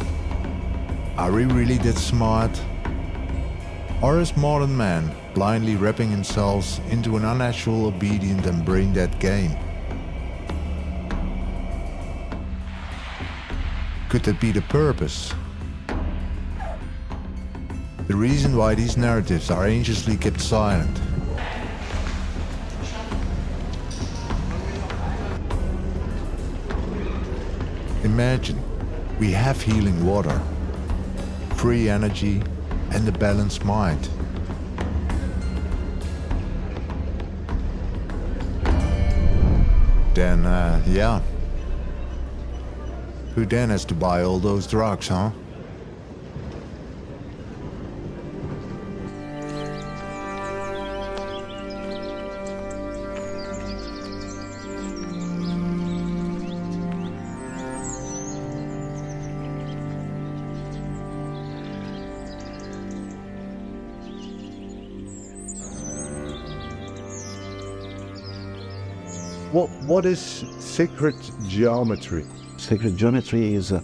Are we really that smart? Or is modern man blindly wrapping himself into an unnatural obedient and brain dead game? Could that be the purpose? The reason why these narratives are anxiously kept silent. We have healing water, free energy, and a balanced mind. Then, uh, yeah. Who then has to buy all those drugs, huh? What, what is sacred geometry? Sacred geometry is a,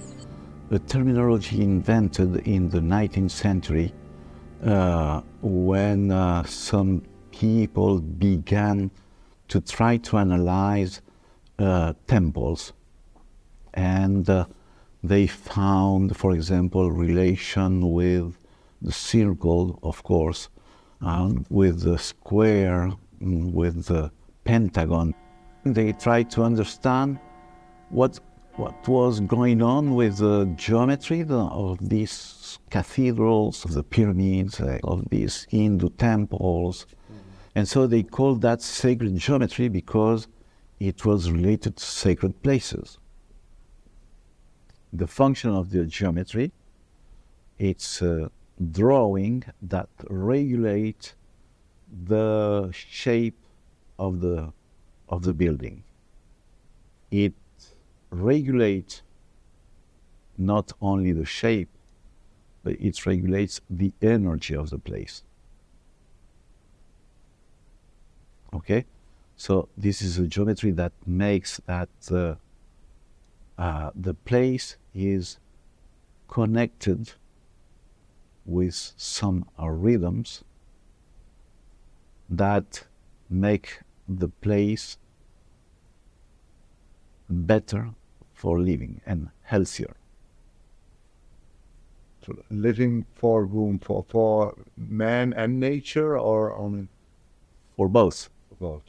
a terminology invented in the 19th century uh, when uh, some people began to try to analyze uh, temples. And uh, they found, for example, relation with the circle, of course, um, with the square, mm, with the pentagon. They tried to understand what what was going on with the geometry of these cathedrals, of the pyramids, uh, of these Hindu temples. And so they called that sacred geometry because it was related to sacred places. The function of the geometry, it's a drawing that regulate the shape of the of the building. It regulates not only the shape, but it regulates the energy of the place. Okay? So this is a geometry that makes that uh, uh, the place is connected with some rhythms that make the place better for living and healthier. So living for whom? For, for man and nature or only? For both. For both.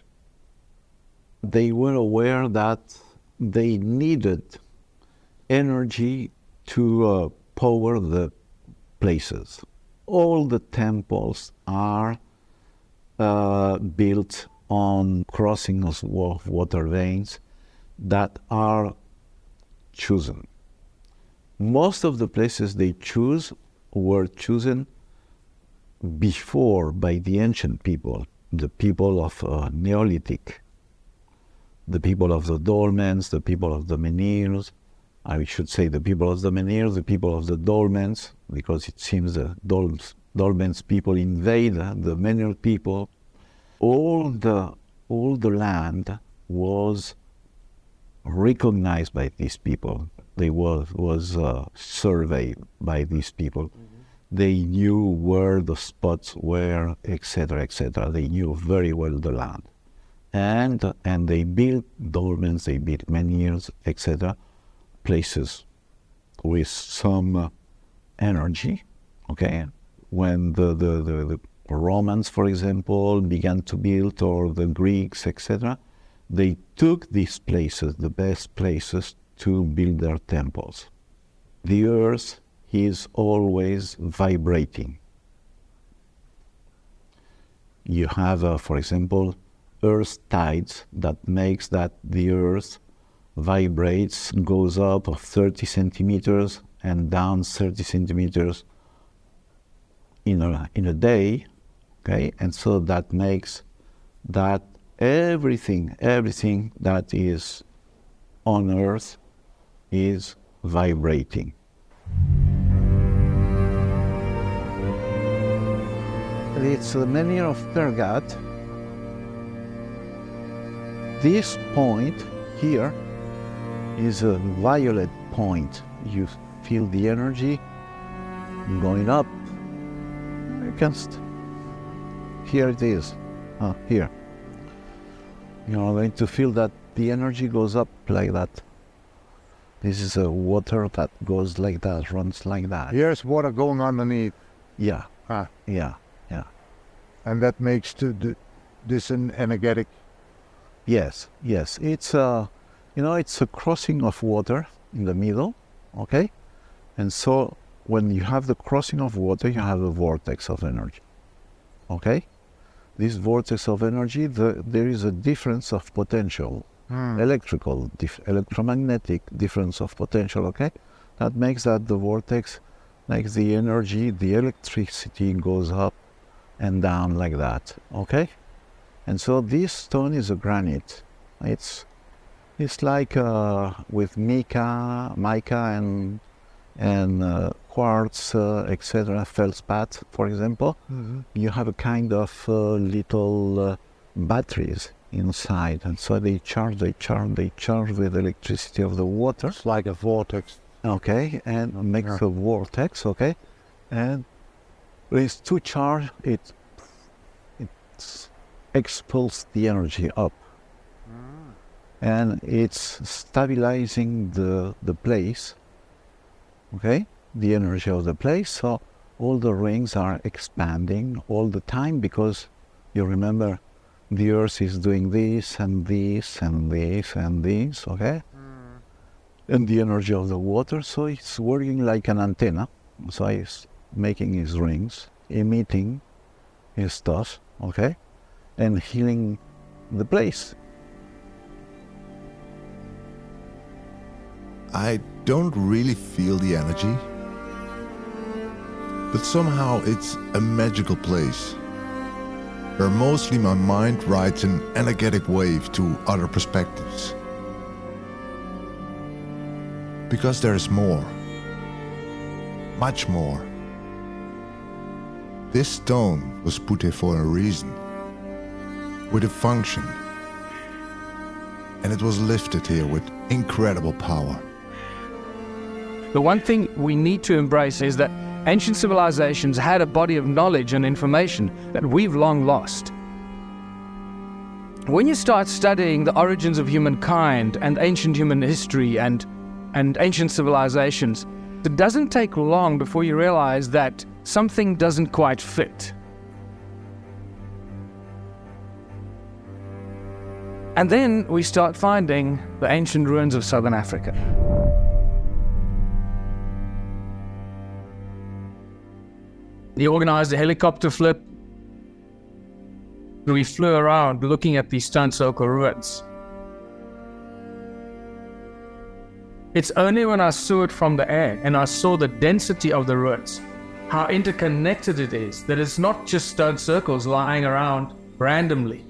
They were aware that they needed energy to uh, power the places. All the temples are uh, built on crossings of water veins that are chosen. Most of the places they choose were chosen before by the ancient people, the people of uh, Neolithic, the people of the dolmens, the people of the menhirs. I should say the people of the menhirs, the people of the dolmens, because it seems the dolmens, dolmens people invade the menhir people. All the all the land was recognized by these people. They was was uh, surveyed by these people. Mm-hmm. They knew where the spots were, etc., etc. They knew very well the land, and and they built dolmens, they built menhirs, etc. Places with some uh, energy. Okay, when the the, the, the Romans, for example, began to build, or the Greeks, etc., they took these places, the best places, to build their temples. The earth is always vibrating. You have, uh, for example, earth tides that makes that the earth vibrates, goes up of 30 centimeters and down 30 centimeters in a, in a day, okay? And so that makes that everything, everything that is on earth is vibrating. It's the menhir of Pergat. this point here is a violet point. You feel the energy going up against. Here it is. Ah, here. You are going to feel that the energy goes up like that. This is a water that goes like that, runs like that. Here's water going underneath. Yeah. Ah. Yeah. Yeah. And that makes to the, this an energetic. Yes. Yes. It's a, you know, it's a crossing of water in the middle. Okay. And so when you have the crossing of water, you have a vortex of energy. Okay? This vortex of energy, the, there is a difference of potential, Hmm. electrical, dif- electromagnetic difference of potential, okay? That makes that the vortex, like the energy, the electricity goes up and down like that, okay? And so this stone is a granite. It's, it's like uh, with mica, mica and and uh, quartz, uh, etc., feldspath, for example, Mhm. you have a kind of uh, little uh, batteries inside, and so they charge, they charge, they charge with electricity of the water. It's like a vortex. Okay, and makes a vortex. Okay, and it's too charged, it it expels the energy up, and it's stabilizing the the place okay? The energy of the place. So all the rings are expanding all the time because you remember the earth is doing this and this and this and this okay? Hmm. And the energy of the water. So it's working like an antenna. So it's making its rings emitting his stuff okay? And healing the place. I don't really feel the energy. But somehow it's a magical place. Where mostly my mind rides an energetic wave to other perspectives. Because there is more. Much more. This stone was put here for a reason. With a function. And it was lifted here with incredible power. The one thing we need to embrace is that ancient civilizations had a body of knowledge and information that we've long lost. When you start studying the origins of humankind and ancient human history and, and ancient civilizations, it doesn't take long before you realize that something doesn't quite fit. And then we start finding the ancient ruins of southern Africa. He organized a helicopter flip. We flew around looking at these stone circle ruins. It's only when I saw it from the air and I saw the density of the ruins, how interconnected it is, that it's not just stone circles lying around randomly,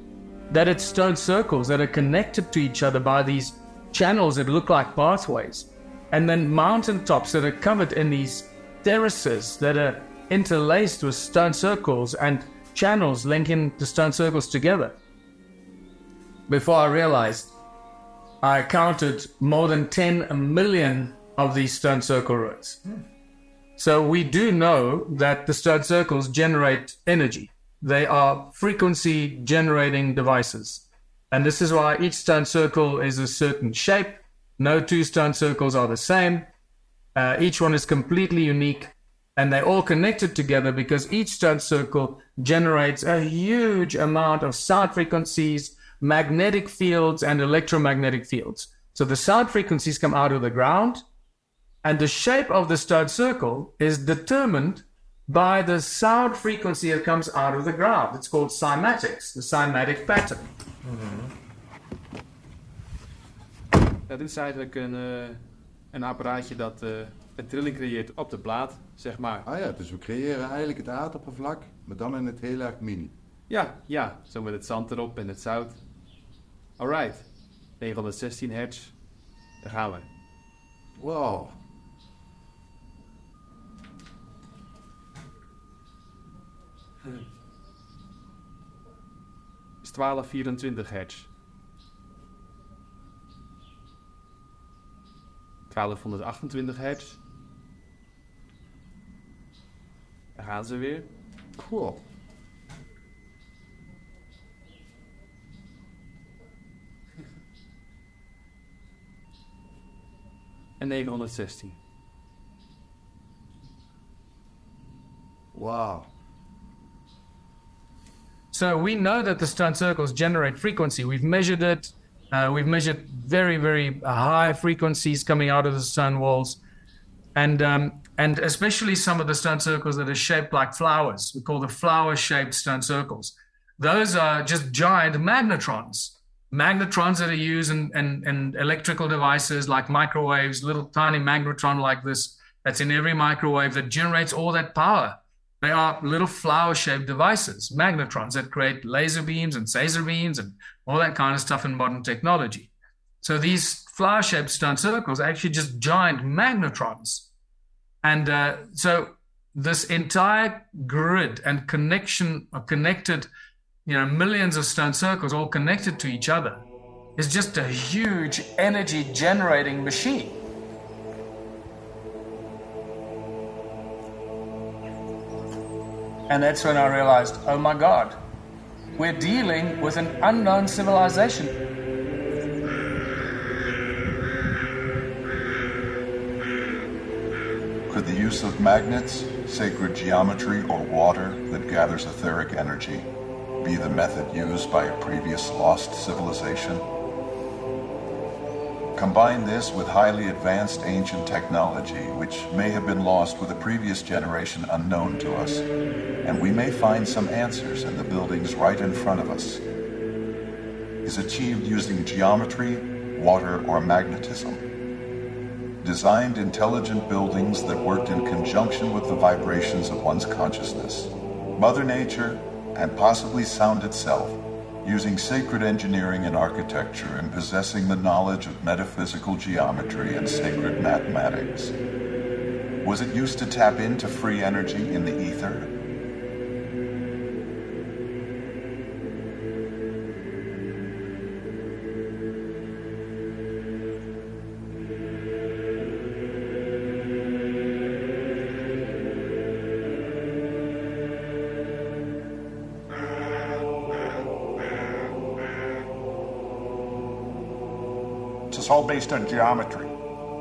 that it's stone circles that are connected to each other by these channels that look like pathways, and then mountaintops that are covered in these terraces that are interlaced with stone circles and channels linking the stone circles together. Before I realized, I counted more than 10 million of these stone circle ruins. So we do know that the stone circles generate energy. They are frequency generating devices. And this is why each stone circle is a certain shape. No two stone circles are the same. Uh, each one is completely unique and they're all connected together because each stone circle generates a huge amount of sound frequencies, magnetic fields, and electromagnetic fields. So the sound frequencies come out of the ground, and the shape of the stone circle is determined by the sound frequency that comes out of the ground. It's called cymatics, the cymatic pattern. Ja, dit is eigenlijk een, eh, een apparaatje dat eh, een trilling creëert op de plaat, zeg maar. Ah ja, dus we creëren eigenlijk het aardoppervlak, maar dan in het heel erg mini. Ja, ja, zo met het zand erop en het zout. Alright, 916 hertz. Daar gaan we. Wow. Is 1224 hertz. 1228 hertz. Daar gaan ze weer. Cool. En 916. Wow. So we know that the stone circles generate frequency. We've measured it. Uh, we've measured very, very high frequencies coming out of the stone walls, and um, and especially some of the stone circles that are shaped like flowers. We call the flower-shaped stone circles. Those are just giant magnetrons. Magnetrons that are used in, in, in electrical devices like microwaves, little tiny magnetron like this that's in every microwave that generates all that power. They are little flower shaped devices, magnetrons that create laser beams and phaser beams and all that kind of stuff in modern technology. So these flower shaped stone circles are actually just giant magnetrons. And uh, so this entire grid and connection or connected, you know, millions of stone circles all connected to each other is just a huge energy generating machine. And that's when I realized, oh my God, we're dealing with an unknown civilization. Could the use of magnets, sacred geometry, or water that gathers etheric energy be the method used by a previous lost civilization? Combine this with highly advanced ancient technology, which may have been lost with a previous generation unknown to us, and we may find some answers in the buildings right in front of us. Is achieved using geometry, water, or magnetism. Designed intelligent buildings that worked in conjunction with the vibrations of one's consciousness. Mother Nature, and possibly sound itself, using sacred engineering and architecture and possessing the knowledge of metaphysical geometry and sacred mathematics. Was it used to tap into free energy in the ether? Based on geometry,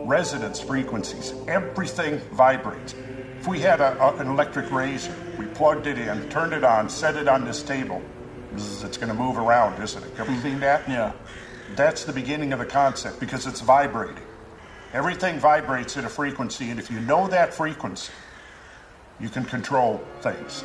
resonance frequencies. Everything vibrates. If we had a, a- an electric razor, we plugged it in, turned it on, set it on this table, it's going to move around, isn't it? Ever seen that? Yeah. That's the beginning of the concept because it's vibrating. Everything vibrates at a frequency, and if you know that frequency, you can control things.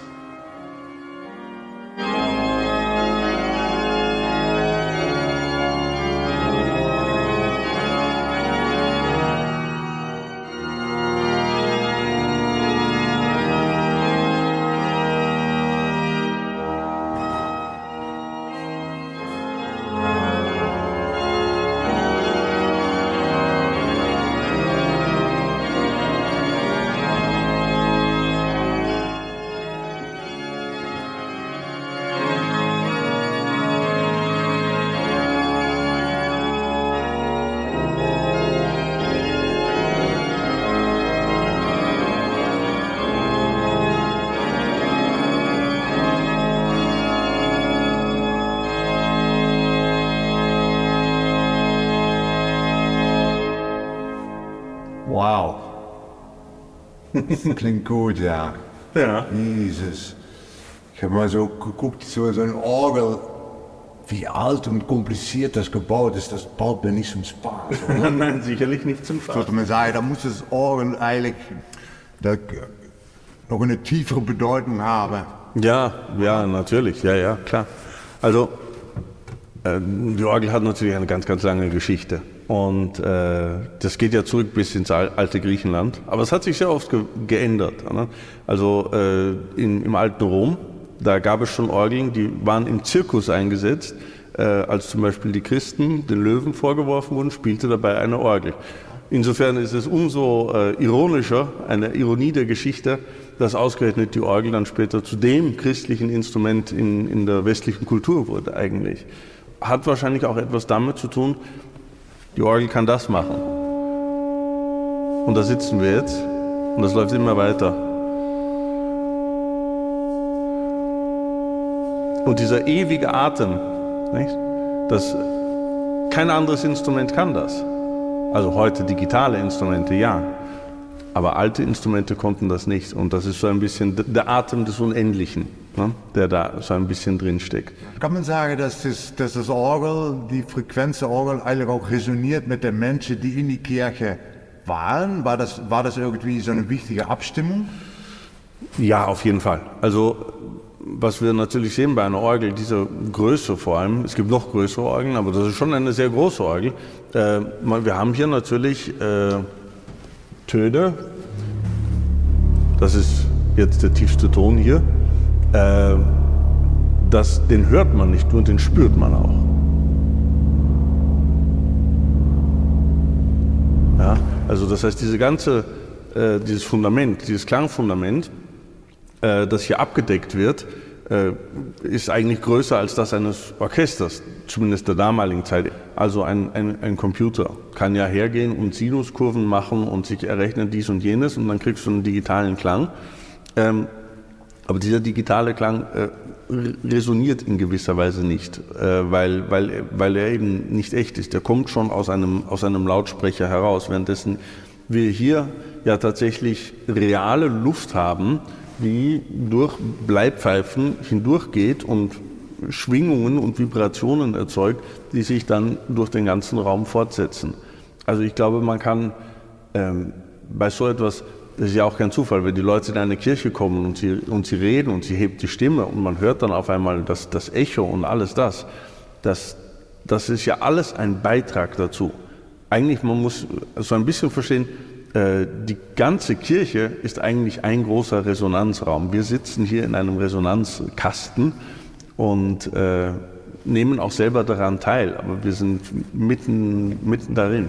Wauw. Klinkt goed, ja. Ja. Jezus. Ich habe mal so geguckt, so, so ein Orgel, wie alt und kompliziert das gebaut ist, das baut mir nicht zum Spaß. Oder? Nein, sicherlich nicht zum Spaß. würde mal sagen, da muss das Orgel eigentlich da, noch eine tiefere Bedeutung haben. Ja, ja, natürlich, ja, ja, klar. Also, äh, die Orgel hat natürlich eine ganz, ganz lange Geschichte. Und äh, das geht ja zurück bis ins al- alte Griechenland. Aber es hat sich sehr oft ge geändert. Ne? Also äh, in, im alten Rom, da gab es schon Orgeln, die waren im Zirkus eingesetzt. Äh, als zum Beispiel die Christen den Löwen vorgeworfen wurden, spielte dabei eine Orgel. Insofern ist es umso äh, ironischer, eine Ironie der Geschichte, dass ausgerechnet die Orgel dann später zu dem christlichen Instrument in, in der westlichen Kultur wurde eigentlich. Hat wahrscheinlich auch etwas damit zu tun, die Orgel kann das machen. Und da sitzen wir jetzt und das läuft immer weiter. Und dieser ewige Atem, nicht? Das, kein anderes Instrument kann das. Also heute digitale Instrumente, ja. Aber alte Instrumente konnten das nicht. Und das ist so ein bisschen der Atem des Unendlichen, ne? der da so ein bisschen drin steckt. Kann man sagen, dass das, dass das Orgel, die Frequenz der Orgel eigentlich auch resoniert mit den Menschen, die in die Kirche waren? War das, war das irgendwie so eine wichtige Abstimmung? Ja, auf jeden Fall. Also was wir natürlich sehen bei einer Orgel, dieser Größe vor allem, es gibt noch größere Orgeln, aber das ist schon eine sehr große Orgel. Äh, wir haben hier natürlich äh, Töne, das ist jetzt der tiefste Ton hier, äh, das, den hört man nicht nur, den spürt man auch. Ja, also das heißt, diese ganze, äh, dieses Fundament, dieses Klangfundament, äh, das hier abgedeckt wird, äh, ist eigentlich größer als das eines Orchesters, zumindest der damaligen Zeit. Also ein, ein, ein Computer kann ja hergehen und Sinuskurven machen und sich errechnen dies und jenes und dann kriegst du einen digitalen Klang. Ähm, aber dieser digitale Klang äh, resoniert in gewisser Weise nicht, äh, weil, weil, weil er eben nicht echt ist. Der kommt schon aus einem, aus einem Lautsprecher heraus, währenddessen wir hier ja tatsächlich reale Luft haben, die durch Bleipfeifen hindurchgeht und Schwingungen und Vibrationen erzeugt, die sich dann durch den ganzen Raum fortsetzen. Also ich glaube, man kann ähm, bei so etwas, das ist ja auch kein Zufall, wenn die Leute in eine Kirche kommen und sie, und sie reden und sie hebt die Stimme und man hört dann auf einmal das, das Echo und alles das, das, das ist ja alles ein Beitrag dazu. Eigentlich, man muss so ein bisschen verstehen, äh, die ganze Kirche ist eigentlich ein großer Resonanzraum. Wir sitzen hier in einem Resonanzkasten und äh, nehmen auch selber daran teil, aber wir sind mitten, mitten darin.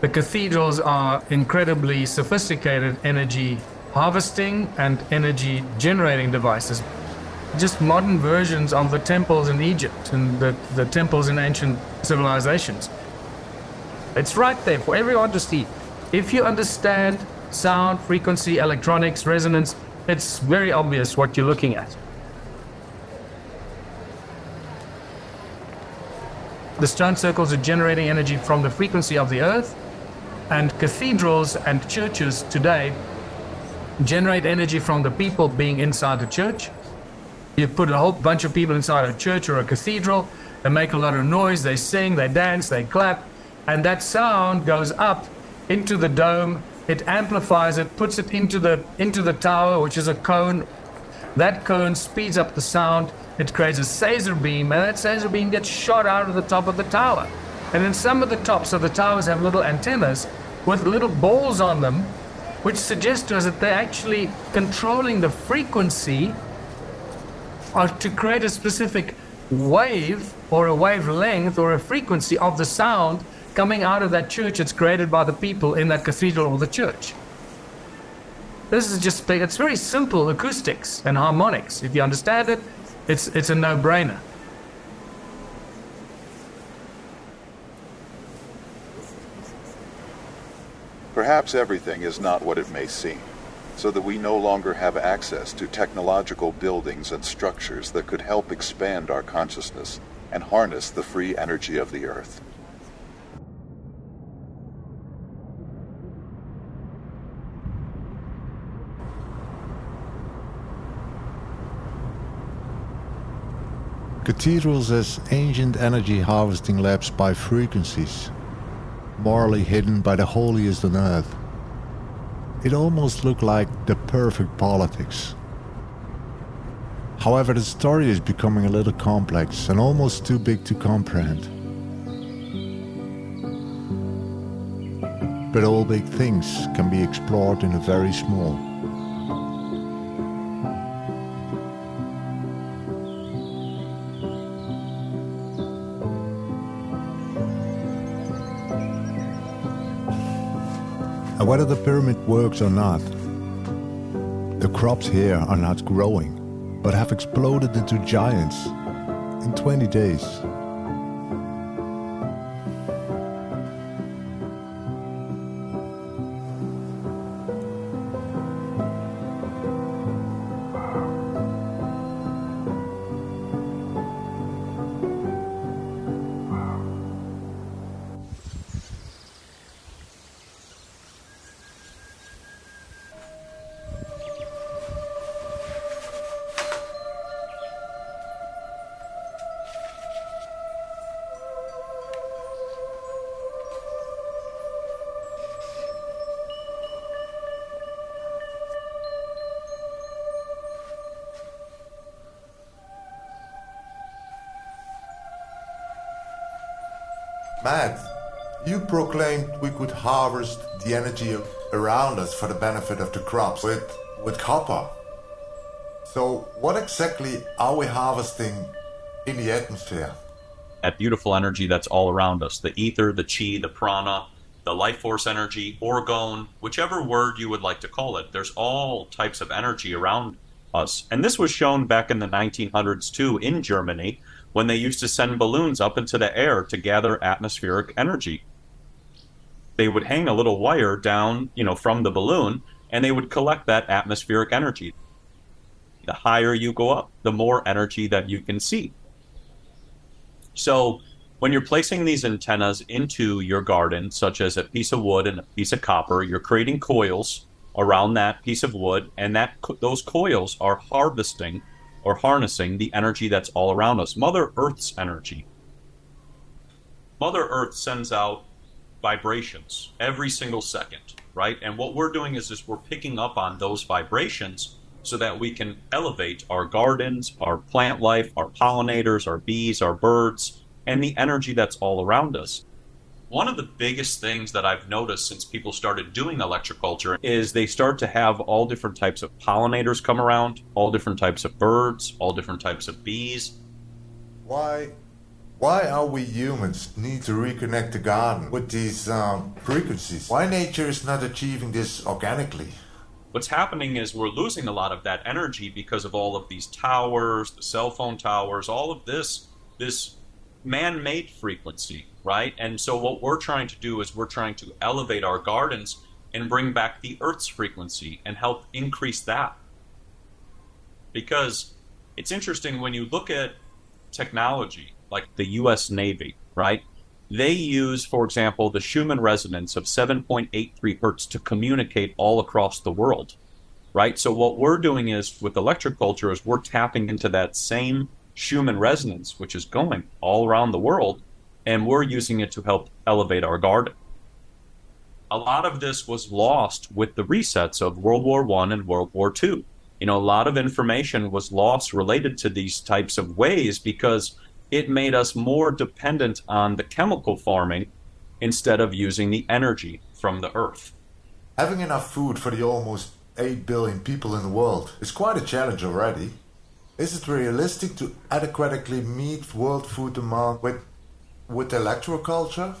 The cathedrals are incredibly sophisticated energy harvesting and energy generating devices. just modern versions of the temples in Egypt and the, the temples in ancient civilizations. It's right there for everyone to see. If you understand sound, frequency, electronics, resonance, it's very obvious what you're looking at. The stone circles are generating energy from the frequency of the earth, and cathedrals and churches today generate energy from the people being inside the church you put a whole bunch of people inside a church or a cathedral, they make a lot of noise, they sing, they dance, they clap, and that sound goes up into the dome. It amplifies it, puts it into the into the tower, which is a cone. That cone speeds up the sound. It creates a Caesar beam, and that Caesar beam gets shot out of the top of the tower. And then some of the tops of the towers have little antennas with little balls on them, which suggests to us that they're actually controlling the frequency or to create a specific wave or a wavelength or a frequency of the sound coming out of that church it's created by the people in that cathedral or the church. This is just, it's very simple acoustics and harmonics. If you understand it, it's, it's a no brainer. Perhaps everything is not what it may seem so that we no longer have access to technological buildings and structures that could help expand our consciousness and harness the free energy of the earth. Cathedrals as ancient energy harvesting labs by frequencies, morally hidden by the holiest on earth. It almost looked like the perfect politics. However, the story is becoming a little complex and almost too big to comprehend. But all big things can be explored in a very small. And whether the pyramid works or not, the crops here are not growing, but have exploded into giants in 20 days. Proclaimed we could harvest the energy around us for the benefit of the crops with, with copper. So, what exactly are we harvesting in the atmosphere? That beautiful energy that's all around us the ether, the chi, the prana, the life force energy, orgone, whichever word you would like to call it. There's all types of energy around us. And this was shown back in the 1900s too in Germany when they used to send balloons up into the air to gather atmospheric energy. They would hang a little wire down, you know, from the balloon and they would collect that atmospheric energy. The higher you go up, the more energy that you can see. So, when you're placing these antennas into your garden, such as a piece of wood and a piece of copper, you're creating coils around that piece of wood, and that those coils are harvesting or harnessing the energy that's all around us. Mother Earth's energy. Mother Earth sends out vibrations every single second, right? And what we're doing is, is we're picking up on those vibrations so that we can elevate our gardens, our plant life, our pollinators, our bees, our birds, and the energy that's all around us. One of the biggest things that I've noticed since people started doing electroculture is they start to have all different types of pollinators come around, all different types of birds, all different types of bees. Why, why are we humans need to reconnect the garden with these um, frequencies? Why nature is not achieving this organically? What's happening is we're losing a lot of that energy because of all of these towers, the cell phone towers, all of this, this man-made frequency, right? And so what we're trying to do is we're trying to elevate our gardens and bring back the Earth's frequency and help increase that. Because it's interesting when you look at technology, like the US Navy, right? They use, for example, the Schumann resonance of 7.83 hertz to communicate all across the world, right? So what we're doing is with electroculture is we're tapping into that same Schumann resonance, which is going all around the world, and we're using it to help elevate our garden. A lot of this was lost with the resets of World War One and World War Two. You know, a lot of information was lost related to these types of ways because it made us more dependent on the chemical farming instead of using the energy from the earth. Having enough food for the almost 8 billion people in the world is quite a challenge already. Is it realistic to adequately meet world food demand with, with electroculture?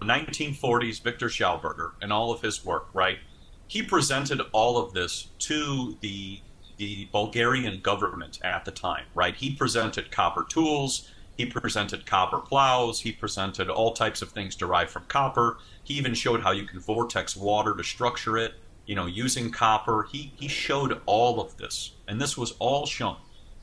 1940s Victor Schauberger and all of his work, right? He presented all of this to the the Bulgarian government at the time, right? He presented copper tools, he presented copper plows, he presented all types of things derived from copper. He even showed how you can vortex water to structure it, you know, using copper. He he showed all of this, and this was all shown.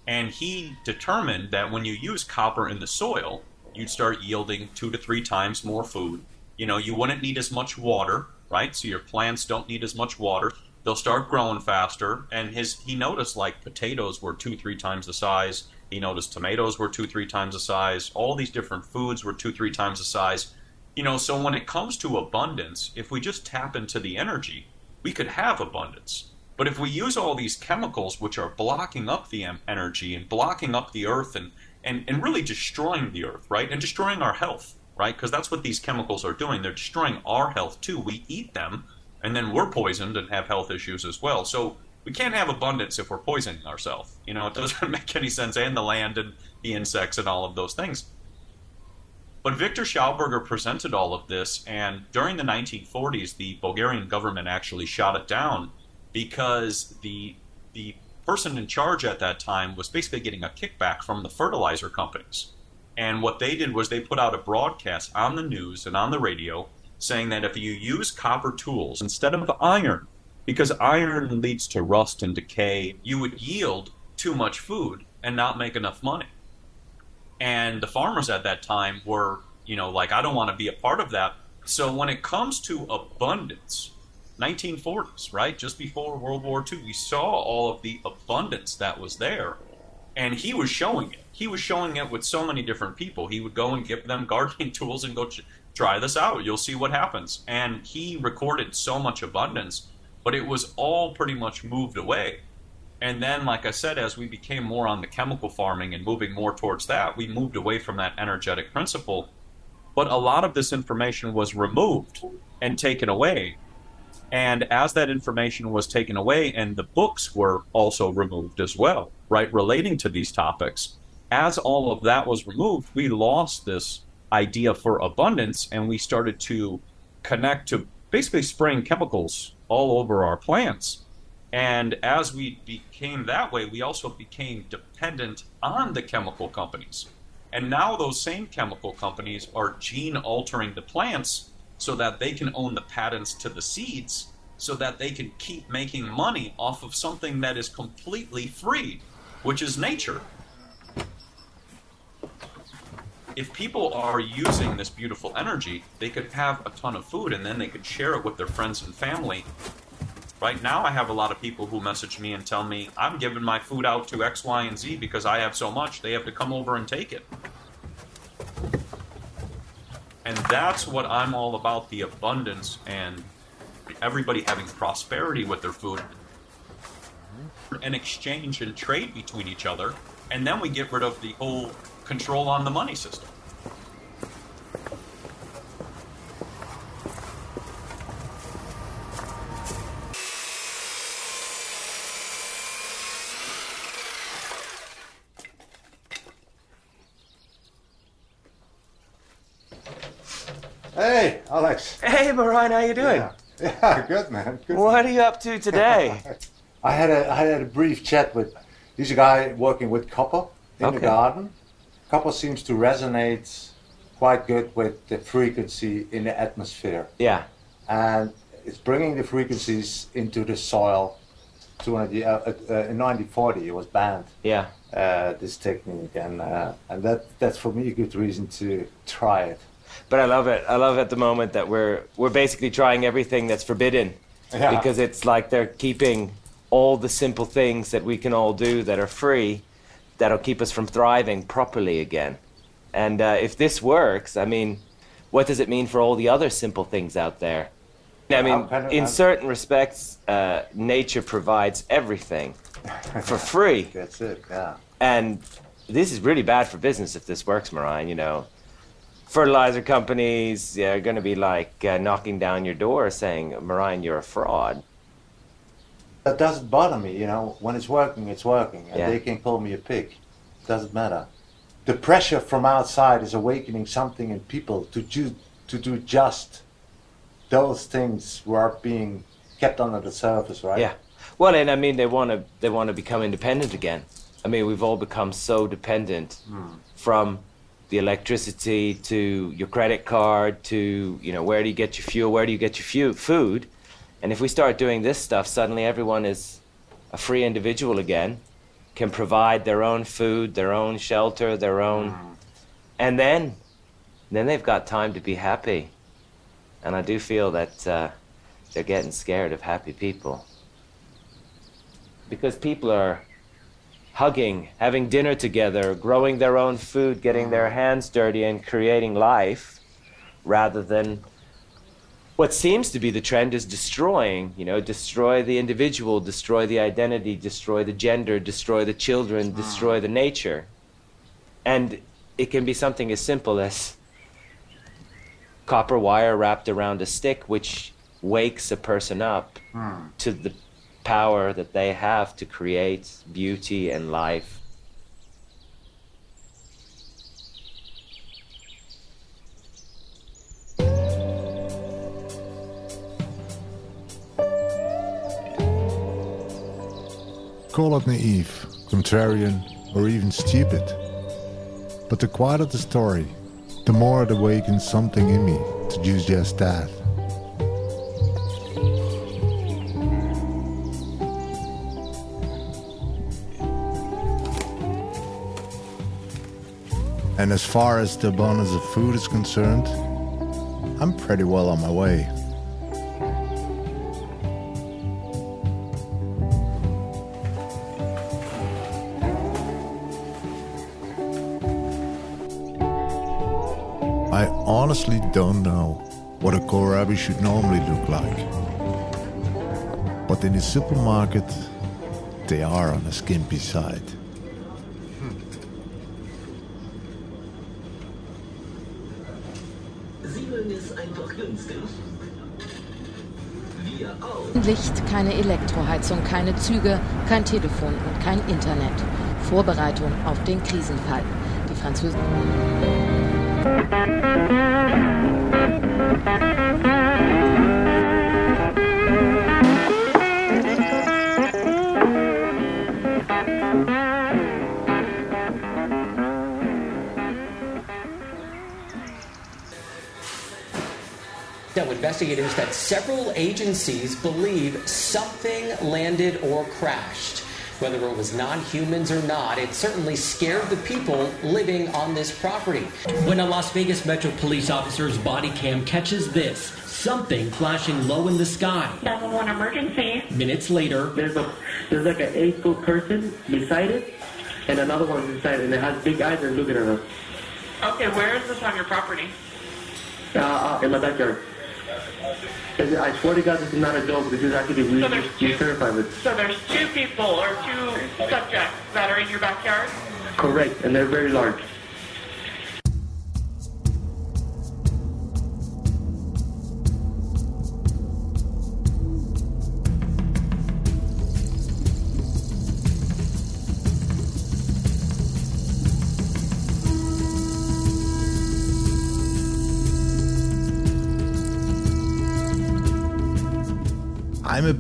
And he determined that when you use copper in the soil, you'd start yielding two to three times more food. You know, you wouldn't need as much water, right? So your plants don't need as much water they'll start growing faster. And his he noticed like potatoes were two three times the size. He noticed tomatoes were two three times the size. All these different foods were two three times the size. You know, so when it comes to abundance, if we just tap into the energy, we could have abundance. But if we use all these chemicals which are blocking up the energy and blocking up the earth and, and, and really destroying the earth, right? And destroying our health, right? Because that's what these chemicals are doing. They're destroying our health too. We eat them and then we're poisoned and have health issues as well. So we can't have abundance if we're poisoning ourselves. You know, it doesn't make any sense, and the land and the insects and all of those things. But Victor Schauberger presented all of this, and during the 1940s, the Bulgarian government actually shot it down because the the person in charge at that time was basically getting a kickback from the fertilizer companies. And what they did was they put out a broadcast on the news and on the radio saying that if you use copper tools instead of iron, because iron leads to rust and decay, you would yield too much food and not make enough money. And the farmers at that time were, you know, like, I don't want to be a part of that. So when it comes to abundance, 1940s, right, just before World War II, we saw all of the abundance that was there. And he was showing it. He was showing it with so many different people. He would go and give them gardening tools and go try this out. You'll see what happens. And he recorded so much abundance, but it was all pretty much moved away. And then, like I said, as we became more on the chemical farming and moving more towards that, we moved away from that energetic principle. but a lot of this information was removed and taken away. And as that information was taken away, and the books were also removed as well, right, relating to these topics, as all of that was removed, we lost this idea for abundance and we started to connect to basically spraying chemicals all over our plants. And as we became that way, we also became dependent on the chemical companies. And now those same chemical companies are gene altering the plants so that they can own the patents to the seeds so that they can keep making money off of something that is completely free, which is nature. If people are using this beautiful energy, they could have a ton of food and then they could share it with their friends and family. Right now, I have a lot of people who message me and tell me, I'm giving my food out to X, Y, and Z because I have so much, they have to come over and take it. And that's what I'm all about the abundance and everybody having prosperity with their food and exchange and trade between each other. And then we get rid of the whole control on the money system. Hey, Alex. Hey, Marijn, how you doing? Yeah, yeah good man. Good What are you up to today? I had a I had a brief chat with he's a guy working with copper in Okay. the garden. Copper seems to resonate quite good with the frequency in the atmosphere. Yeah. And it's bringing the frequencies into the soil. 200 year, uh, uh, in 1940 it was banned. Yeah. Uh, this technique and uh, and that that's for me a good reason to try it. But I love it. I love at the moment that we're we're basically trying everything that's forbidden. Yeah. Because it's like they're keeping all the simple things that we can all do that are free that'll keep us from thriving properly again. And uh, if this works, I mean, what does it mean for all the other simple things out there? I mean, I'm kind of- in certain respects, uh, nature provides everything for free. That's it. Yeah. And this is really bad for business if this works, Marijn. You know, fertilizer companies are going to be like uh, knocking down your door saying, Marijn, you're a fraud. That doesn't bother me, you know. When it's working, it's working, and Yeah. they can call me a pig. Doesn't matter. The pressure from outside is awakening something in people to do to do just those things who are being kept under the surface, right? Yeah. Well, and I mean, they want to they want to become independent again. I mean, we've all become so dependent Hmm. from the electricity to your credit card to you know where do you get your fuel, where do you get your fu- food, and if we start doing this stuff, suddenly everyone is a free individual again, can provide their own food, their own shelter, their own, and then then they've got time to be happy, and I do feel that uh, they're getting scared of happy people. Because people are hugging, having dinner together, growing their own food, getting their hands dirty, and creating life rather than what seems to be the trend is destroying, you know, destroy the individual, destroy the identity, destroy the gender, destroy the children, ah. destroy the nature. And it can be something as simple as copper wire wrapped around a stick, which wakes a person up hmm. to the power that they have to create beauty and life. Call it naive, contrarian, or even stupid. But the quieter the story, the more it awakens something in me to do just that. And as far as the abundance of food is concerned, I'm pretty well on my way. don't know what a kohlrabi should normally look like. But in the supermarket, they are on a skimpy side. Licht, keine Elektroheizung, keine Züge, kein Telefon und kein Internet. Vorbereitung auf den Krisenfall. Die Französen. Now, investigators that several agencies believe something landed or crashed. Whether it was non humans or not, it certainly scared the people living on this property. When a Las Vegas Metro police officer's body cam catches this something flashing low in the sky. 911 emergency. Minutes later, There's a there's like an eight foot person beside it, and another one beside it, and it has big eyes and looking at us. Okay, where is this on your property? Uh, uh, in my backyard. And I swear to God, this is not a joke. This is actually we So there's we terrified with. So there's two people or two subjects that are in your backyard? Correct, and they're very large.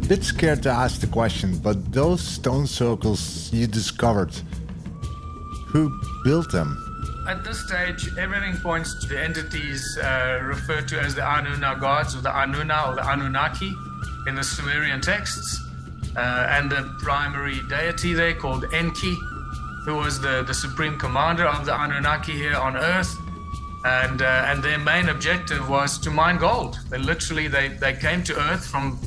Bit scared to ask the question, but those stone circles you discovered, who built them? At this stage, everything points to the entities uh, referred to as the Anunna gods, or the Anunna, or the Anunnaki, in the Sumerian texts, uh, and the primary deity there called Enki, who was the, the supreme commander of the Anunnaki here on Earth. And, uh, and their main objective was to mine gold. They literally they, they came to Earth from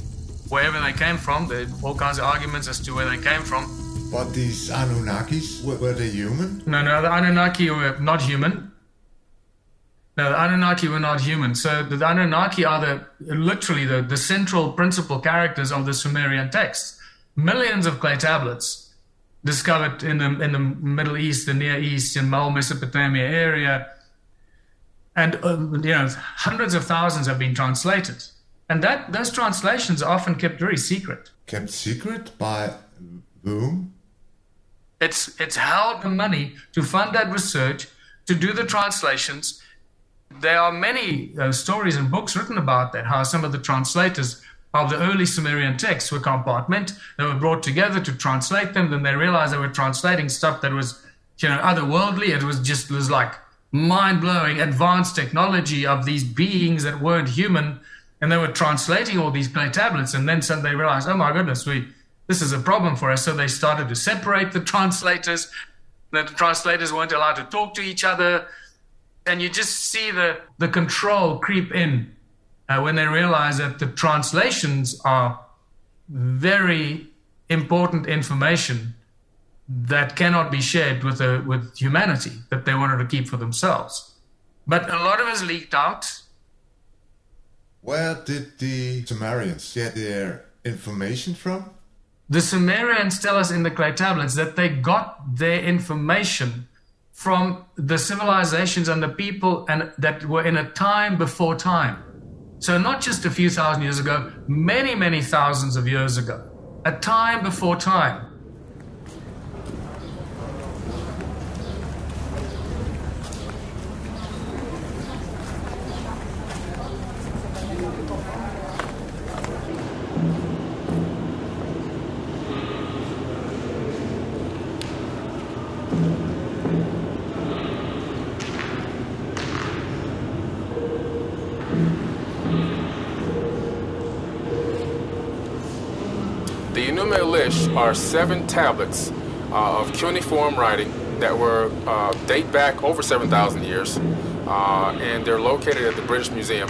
wherever they came from. There are all kinds of arguments as to where they came from. But these Anunnakis, were, were they human? No, no, the Anunnaki were not human. No, the Anunnaki were not human. So the Anunnaki are the literally the, the central principal characters of the Sumerian texts. Millions of clay tablets discovered in the in the Middle East, the Near East, in Mel Mesopotamia area, and uh, you know hundreds of thousands have been translated. And that those translations are often kept very secret. Kept secret by whom? It's it's held the money to fund that research, to do the translations. There are many uh, stories and books written about that. How some of the translators of the early Sumerian texts were compartment. They were brought together to translate them. Then they realized they were translating stuff that was, you know, otherworldly. It was just it was like mind blowing, advanced technology of these beings that weren't human, and they were translating all these clay tablets. And then suddenly they realized, oh my goodness, we this is a problem for us. So they started to separate the translators. The translators weren't allowed to talk to each other. And you just see the, the control creep in uh, when they realize that the translations are very important information that cannot be shared with, the, with humanity that they wanted to keep for themselves. But a lot of it leaked out. Where did the Sumerians get their information from? The Sumerians tell us in the clay tablets that they got their information from the civilizations and the people and that were in a time before time. So not just a few thousand years ago, many, many thousands of years ago. A time before time. Are seven tablets uh, of cuneiform writing that were uh, date back over 7,000 years, uh, and they're located at the British Museum.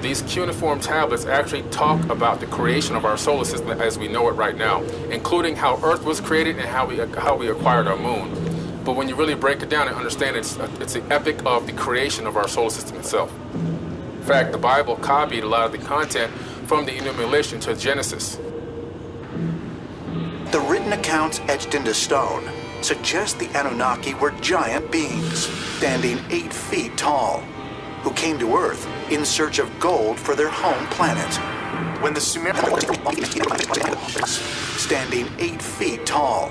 These cuneiform tablets actually talk about the creation of our solar system as we know it right now, including how Earth was created and how we how we acquired our moon. But when you really break it down and understand, it's it's the epic of the creation of our solar system itself. In fact, the Bible copied a lot of the content from the Enuma Elish into Genesis. The written accounts etched into stone suggest the Anunnaki were giant beings, standing eight feet tall, who came to Earth in search of gold for their home planet. when the Sumerians, standing eight feet tall,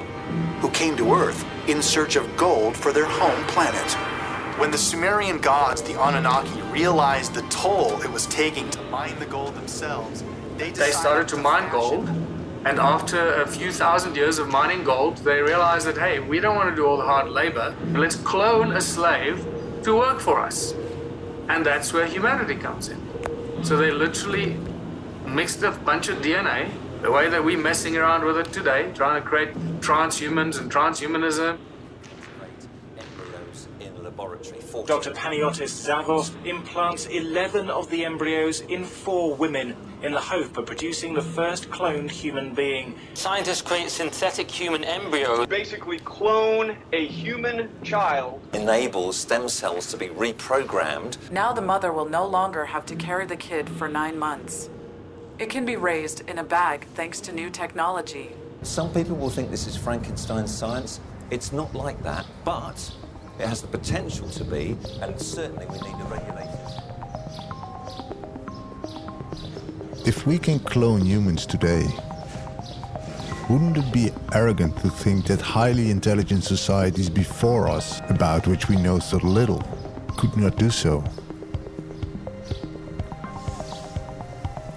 who came to Earth in search of gold for their home planet. When the Sumerian gods, the Anunnaki, realized the toll it was taking to mine the gold themselves, they, They started to mine gold, and after a few thousand years of mining gold, they realized that hey, we don't want to do all the hard labor. Let's clone a slave to work for us. And that's where humanity comes in. So they literally mixed a bunch of DNA, the way that we're messing around with it today, trying to create transhumans and transhumanism. Dr. Panayiotis Zavos implants 11 of the embryos in four women in the hope of producing the first cloned human being. Scientists create synthetic human embryos. Basically, clone a human child. Enables stem cells to be reprogrammed. Now the mother will no longer have to carry the kid for nine months. It can be raised in a bag thanks to new technology. Some people will think this is Frankenstein's science. It's not like that, but it has the potential to be, and certainly we need the regulators. If we can clone humans today, wouldn't it be arrogant to think that highly intelligent societies before us, about which we know so little, could not do so?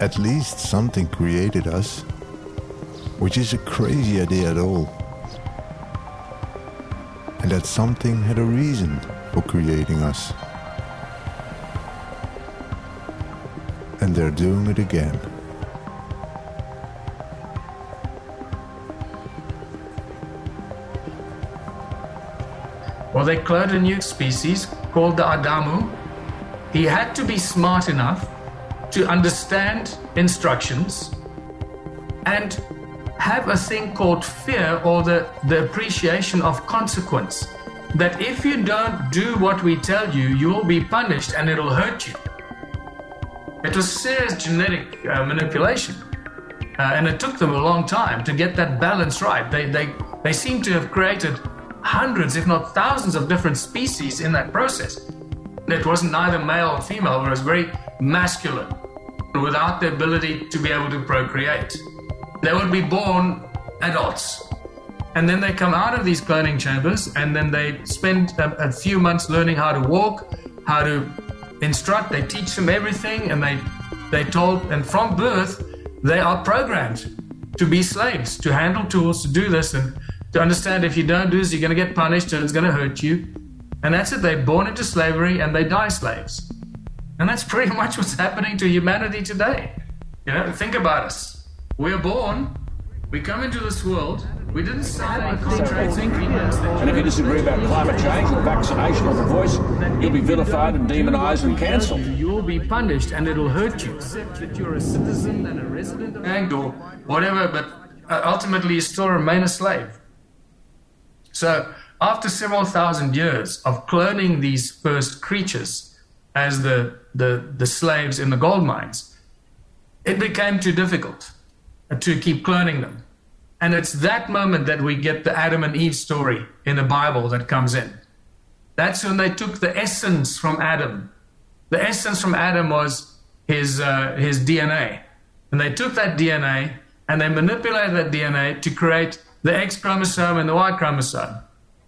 At least something created us, which is a crazy idea at all. And that something had a reason for creating us. And they're doing it again. Well, they cloned a new species called the Adamu. He had to be smart enough to understand instructions and have a thing called fear or the, the appreciation of consequence. That if you don't do what we tell you, you will be punished and it'll hurt you. It was serious genetic uh, manipulation. Uh, and it took them a long time to get that balance right. They, they, they seem to have created hundreds, if not thousands, of different species in that process. It wasn't neither male or female, it was very masculine, without the ability to be able to procreate. They would be born adults. And then they come out of these cloning chambers and then they spend a, a few months learning how to walk, how to instruct, they teach them everything, and they they told, and from birth, they are programmed to be slaves, to handle tools, to do this, and to understand if you don't do this, you're going to get punished and it's going to hurt you. And that's it. They're born into slavery and they die slaves. And that's pretty much what's happening to humanity today. You know, think about us. We're born, we come into this world, we didn't sign any contracts, agreements. And if you disagree about climate change or vaccination or the voice, you'll be vilified and demonised and cancelled. You will be punished and it'll hurt you. Except that you're a citizen and a resident of or whatever, but uh, ultimately you still remain a slave. So, after several thousand years of cloning these first creatures as the, the, the slaves in the gold mines, it became too difficult to keep cloning them. And it's that moment that we get the Adam and Eve story in the Bible that comes in. That's when they took the essence from Adam. The essence from Adam was his, uh, his DNA. And they took that DNA and they manipulated that DNA to create the X chromosome and the Y chromosome.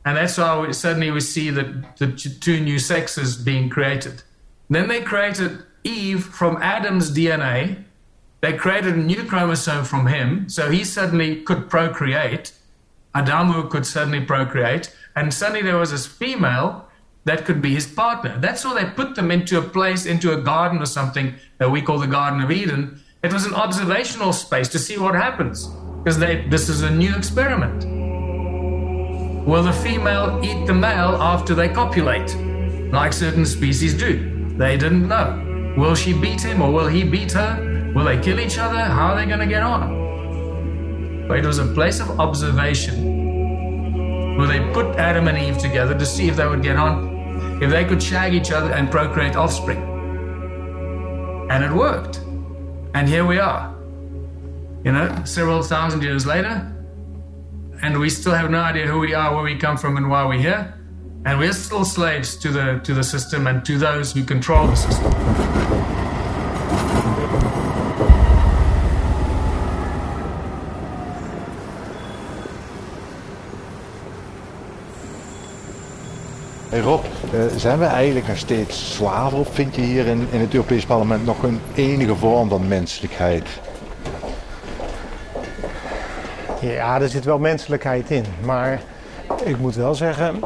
And that's how we, suddenly we see the, the two new sexes being created. Then they created Eve from Adam's DNA. They created a new chromosome from him, so he suddenly could procreate. Adamu could suddenly procreate, and suddenly there was this female that could be his partner. That's why they put them into a place, into a garden or something that we call the Garden of Eden. It was an observational space to see what happens, because this is a new experiment. Will the female eat the male after they copulate, like certain species do? They didn't know. Will she beat him or will he beat her? Will they kill each other? How are they going to get on? But it was a place of observation where they put Adam and Eve together to see if they would get on, if they could shag each other and procreate offspring. And it worked. And here we are, you know, several thousand years later, and we still have no idea who we are, where we come from, and why we're here. And we're still slaves to the to the system and to those who control the system. Rob, uh, zijn we eigenlijk nog steeds zwavel, vind je hier in, in het Europees Parlement, nog een enige vorm van menselijkheid? Ja, er zit wel menselijkheid in. Maar ik moet wel zeggen,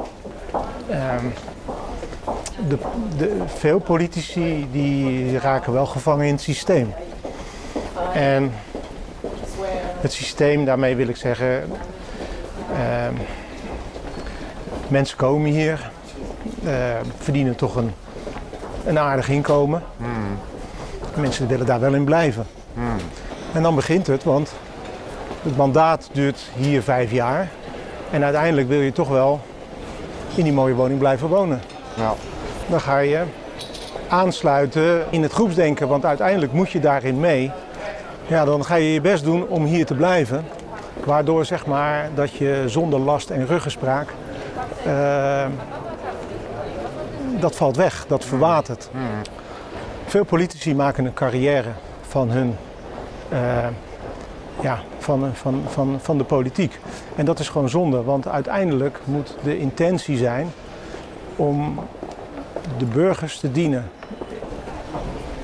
ehm, de, de, veel politici die raken wel gevangen in het systeem. En het systeem, daarmee wil ik zeggen, ehm, mensen komen hier, verdienen toch een, een aardig inkomen. Hmm. Mensen willen daar wel in blijven. Hmm. En dan begint het, want het mandaat duurt hier vijf jaar. En uiteindelijk wil je toch wel in die mooie woning blijven wonen. Ja. Dan ga je aansluiten in het groepsdenken, want uiteindelijk moet je daarin mee. Ja, dan ga je je best doen om hier te blijven. Waardoor zeg maar dat je zonder last en ruggespraak. Uh, dat valt weg, dat verwatert. Hmm. Veel politici maken een carrière van hun. Uh, ja, van, van, van, van de politiek. En dat is gewoon zonde, want uiteindelijk moet de intentie zijn om de burgers te dienen.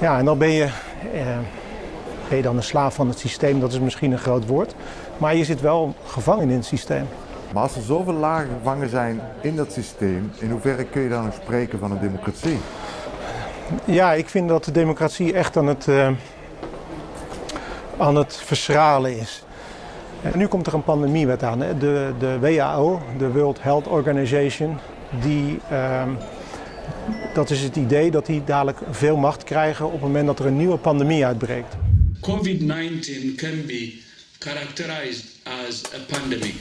Ja, en dan ben je, eh, ben je dan een slaaf van het systeem, dat is misschien een groot woord. Maar je zit wel gevangen in het systeem. Maar als er zoveel lagen gevangen zijn in dat systeem, in hoeverre kun je dan nog spreken van een democratie? Ja, ik vind dat de democratie echt aan het, uh, aan het verschralen is. En nu komt er een pandemiewet aan. Hè. De, de WHO, de World Health Organization, die, um, dat is het idee dat die dadelijk veel macht krijgen op het moment dat er een nieuwe pandemie uitbreekt. COVID-19 can be characterized as a pandemic.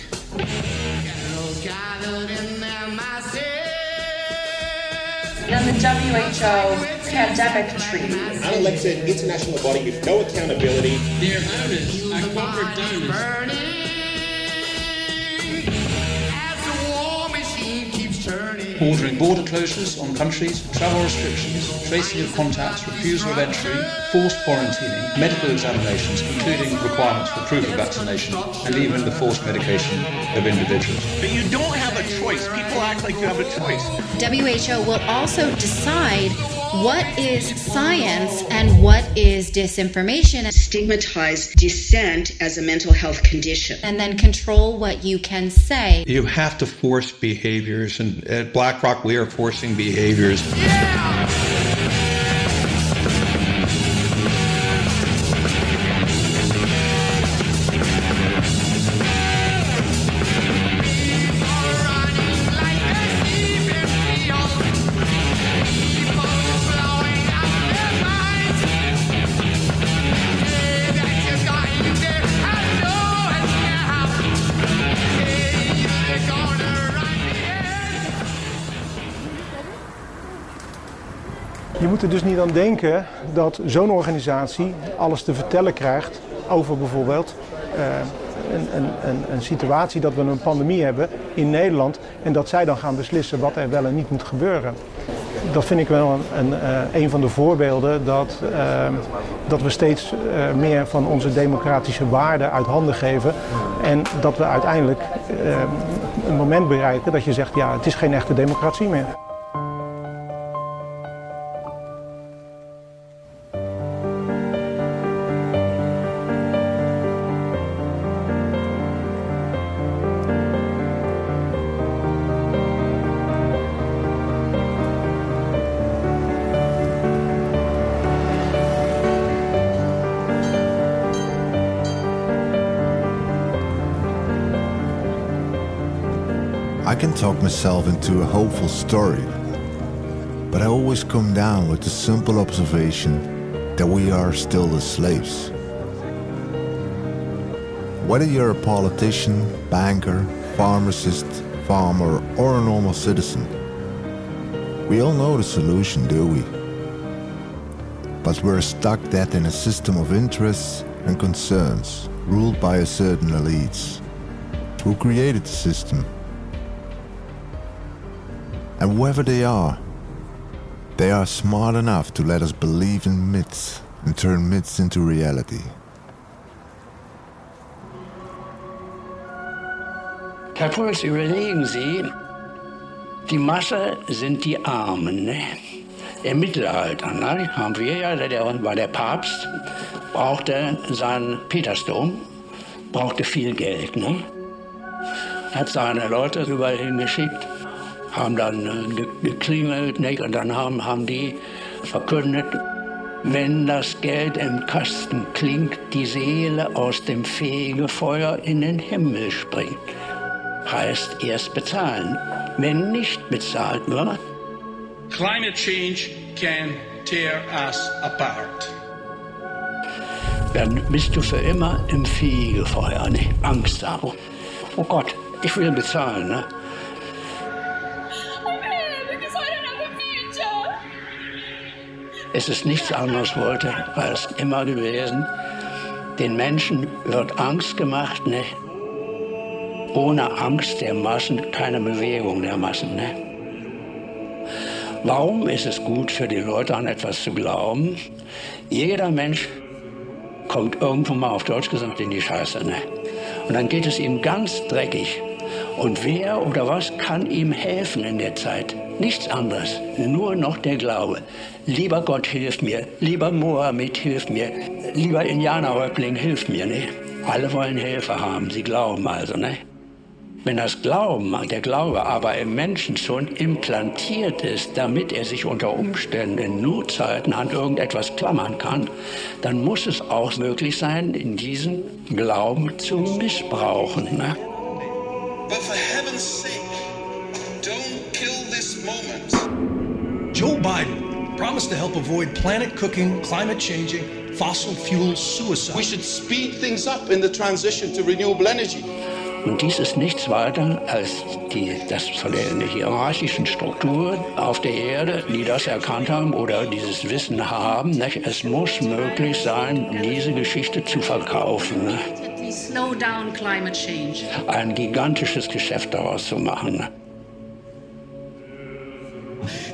And the WHO pandemic treaty. Unelected international body with no accountability. Their owners are corporate donors. Ordering border closures on countries, travel restrictions, tracing of contacts, refusal of entry, forced quarantining, medical examinations, including requirements for proof of vaccination, and even the forced medication of individuals. But you don't have a choice. People act like you have a choice. WHO will also decide what is science and what is disinformation. Stigmatize dissent as a mental health condition. And then control what you can say. You have to force behaviors, and at BlackRock, we are forcing behaviors. Je moet er dus niet aan denken dat zo'n organisatie alles te vertellen krijgt over bijvoorbeeld uh, een, een, een, een, situatie dat we een pandemie hebben in Nederland en dat zij dan gaan beslissen wat er wel en niet moet gebeuren. Dat vind ik wel een, een, een van de voorbeelden dat, uh, dat we steeds meer van onze democratische waarden uit handen geven en dat we uiteindelijk een moment bereiken dat je zegt ja, het is geen echte democratie meer. Talk myself into a hopeful story, but I always come down with the simple observation that we are still the slaves. Whether you're a politician, banker, pharmacist, farmer, or a normal citizen, we all know the solution, do we? But we're stuck dead in a system of interests and concerns ruled by a certain elites who created the system and whoever they are, they are smart enough to let us believe in myths and turn myths into reality. Sie überlegen Sie, Die Masse sind die Armen. Ne? Im Mittelalter ne, haben wir ja, der war der Papst, brauchte seinen Petersdom, brauchte viel Geld. Ne? Hat seine Leute überall hingeschickt, haben dann äh, geklingelt ne? und dann haben, haben die verkündet, wenn das Geld im Kasten klingt, die Seele aus dem Fegefeuer in den Himmel springt. Heißt erst bezahlen. Wenn nicht bezahlt wird, Climate change can tear us apart. dann bist du für immer im Fegefeuer. Ne? Angst haben. Oh Gott, ich will bezahlen. Ne? Es ist nichts anderes wollte als immer gewesen. Den Menschen wird Angst gemacht, ne? Ohne Angst der Massen keine Bewegung der Massen, ne? Warum ist es gut für die Leute an etwas zu glauben? Jeder Mensch kommt irgendwo mal auf Deutsch gesagt in die Scheiße, ne? Und dann geht es ihm ganz dreckig. Und wer oder was kann ihm helfen in der Zeit? Nichts anderes, nur noch der Glaube. Lieber Gott, hilf mir. Lieber Mohammed, hilf mir. Lieber Indianerhäuptling, hilf mir. Ne? Alle wollen Hilfe haben, sie glauben also. Ne? Wenn das Glauben, der Glaube aber im Menschen schon implantiert ist, damit er sich unter Umständen in Notzeiten an irgendetwas klammern kann, dann muss es auch möglich sein, in diesen Glauben zu missbrauchen. Ne? But for heaven's sake, Biden promised to help avoid planet cooking, climate changing, fossil fuel suicide. We should speed things up in the transition to renewable energy. Und dies ist nichts weiter als die, das von der hierarchischen Struktur auf der Erde, die das erkannt haben oder dieses Wissen haben. Nicht? Es muss möglich sein, diese Geschichte zu verkaufen. Ein gigantisches Geschäft daraus zu machen.